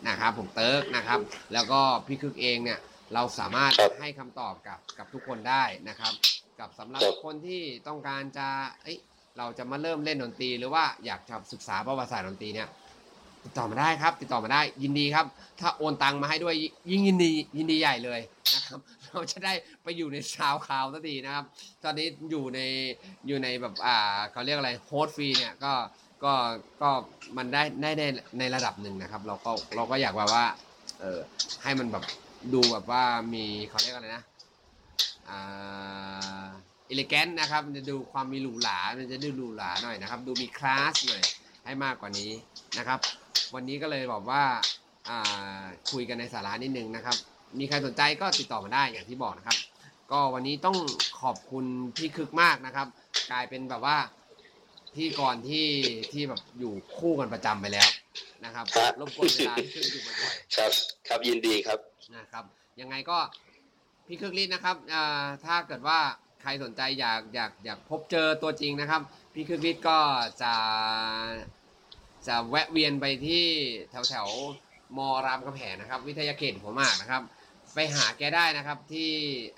นะครับผมเติร์กนะครับ แล้วก็พี่คึกเองเนี่ยเราสามารถครับให้คำตอบกับกับทุกคนได้นะครับ กับสำหรับครับคนที่ต้องการจะเอ้ยเราจะมาเริ่มเล่นดนตรีหรือว่าอยากจะศึกษาประวัติศาสตร์ดนตรีเนี่ยติดต่อมาได้ครับ ติดต่อมาได้ยินดีครับ ถ้าโอนตังมาให้ด้วยยิ่งยินดียินดีใหญ่เลยนะครับ เราจะได้ไปอยู่ใน SoundCloud สักทีนะครับ ตอนนี้อยู่ในอยู่ในแบบอ่าเขาเรียกอะไร host ฟรีเนี่ยก็ก็ก็มันได้ได้ในในระดับหนึ่งนะครับ เราก็เราก็อยากแบบว่าเออให้มันแบบดูแบบว่ามีเขาเรียกอะไรนะ อ่าอิเลแกนนะครับมันจะดูความมีหรูหรามันจะดูหรูหราหน่อยนะครับ ดูมีคลาสหน่อยให้มากกว่านี้นะครับ วันนี้ก็เลยบอกว่าอ่าคุยกันในสาระนิดนึงนะครับ มีใครสนใจก็ติดต่อมาได้อย่างที่บอกนะครับ ก็วันนี้ต้องขอบคุณพี่คึกมากนะครับ กลายเป็นแบบว่าที่ก่อนที่ที่แบบอยู่คู่กันประจำไปแล้วนะครับครับรบกวนเวลาพี่คึกอยู่บ่อยๆครับ ครับยินดีครับนะครับ ยังไงก็ พี่คึกฤทธิ์นะครับอ่าถ้าเกิดว่าใครสนใจอยากอยากอยากพบเจอตัวจริงนะครับ พี่คึกฤทธิ์ก็จะจะแวะเวียนไปที่แถวแถวมรามคำแหงนะครับ วิทยาเขตหัวหมากนะครับ ไปหาแกได้นะครับที่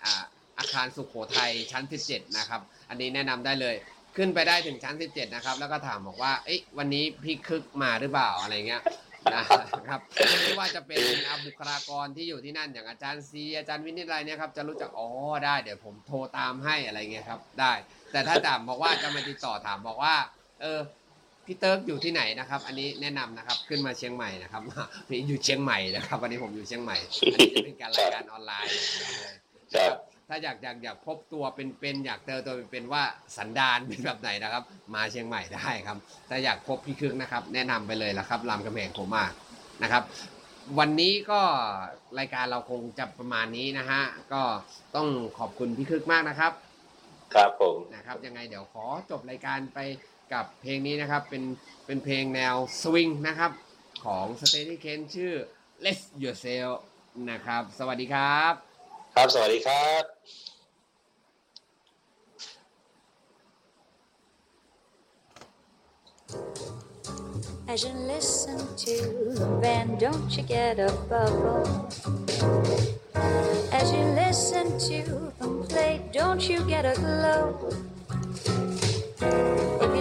อ่าอาคารสุขโขทัยชั้น 17 นะครับ อันนี้แนะนำได้เลย ขึ้นไปได้ถึงชั้น 17 นะครับ แล้วก็ถามบอกว่า เอ๊ะวันนี้พี่คึกมาหรือเปล่าอะไรเงี้ย นะครับไม่ว่าจะเป็นอ่าบุคลากรที่อยู่ที่นั่นอย่างอาจารย์ซีอาจารย์วินิจอะไรเนี่ยครับจะรู้จักอ๋อได้เดี๋ยวผมโทรตามให้อะไรเงี้ยครับ ได้ แต่ถ้าถามบอกว่าจะมาติดต่อถามบอกว่า เออพี่เติร์กอยู่ที่ไหนนะครับ อันนี้แนะนำนะครับขึ้นมาเชียงใหม่นะครับพี่อยู่เชียงใหม่นะครับวันนี้ผมอยู่เชียงใหม่อันนี้จะเป็นการรายการออนไลน์นะครับ ถ้าอยากอยากอยากพบตัวเป็นๆอยากเจอตัวเป็นๆว่าสันดานเป็นแบบไหนนะครับ มาเชียงใหม่ได้ครับถ้าอยากพบพี่คึกนะครับ แนะนำไปเลยละครับรามคำแหงผมมากนะครับวันนี้ก็รายการเราคงจะประมาณนี้นะฮะก็ต้องขอบคุณพี่คึกมากนะครับ ครับผมนะครับ ยังไงเดี๋ยวขอจบรายการไปกับเพลงนี้นะครับ เป็นเป็นเพลงแนวสวิงนะครับ ของ s t a t y k e n ชื่อ Let Yourself นะครับ สวัสดีครับ As you listen to the band, don't you get a bubble? As you listen to them play, don't you get a glow?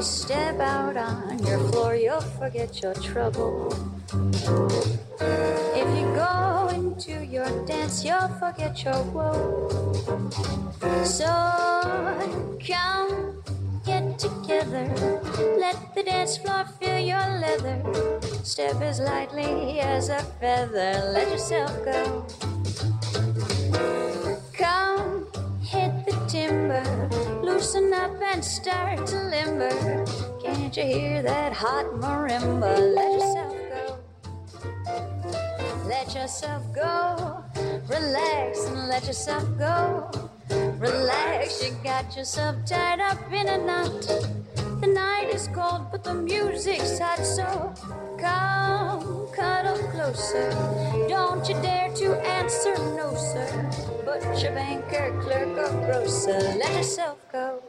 Step out on your floor, you'll forget your trouble. If you go into your dance, you'll forget your woe. So come get together. Let the dance floor feel your leather. Step as lightly as a feather. Let yourself go. Come hit the loosen up and start to limber. Can't you hear that hot marimba? Let yourself go. Let yourself go. Relax and let yourself go. Relax, you got yourself tied up in a knot. The night is cold, but the music's hot, so come cuddle closer. Don't you dare to answer no, sir. Butcher, banker, clerk, or grocer, let yourself go.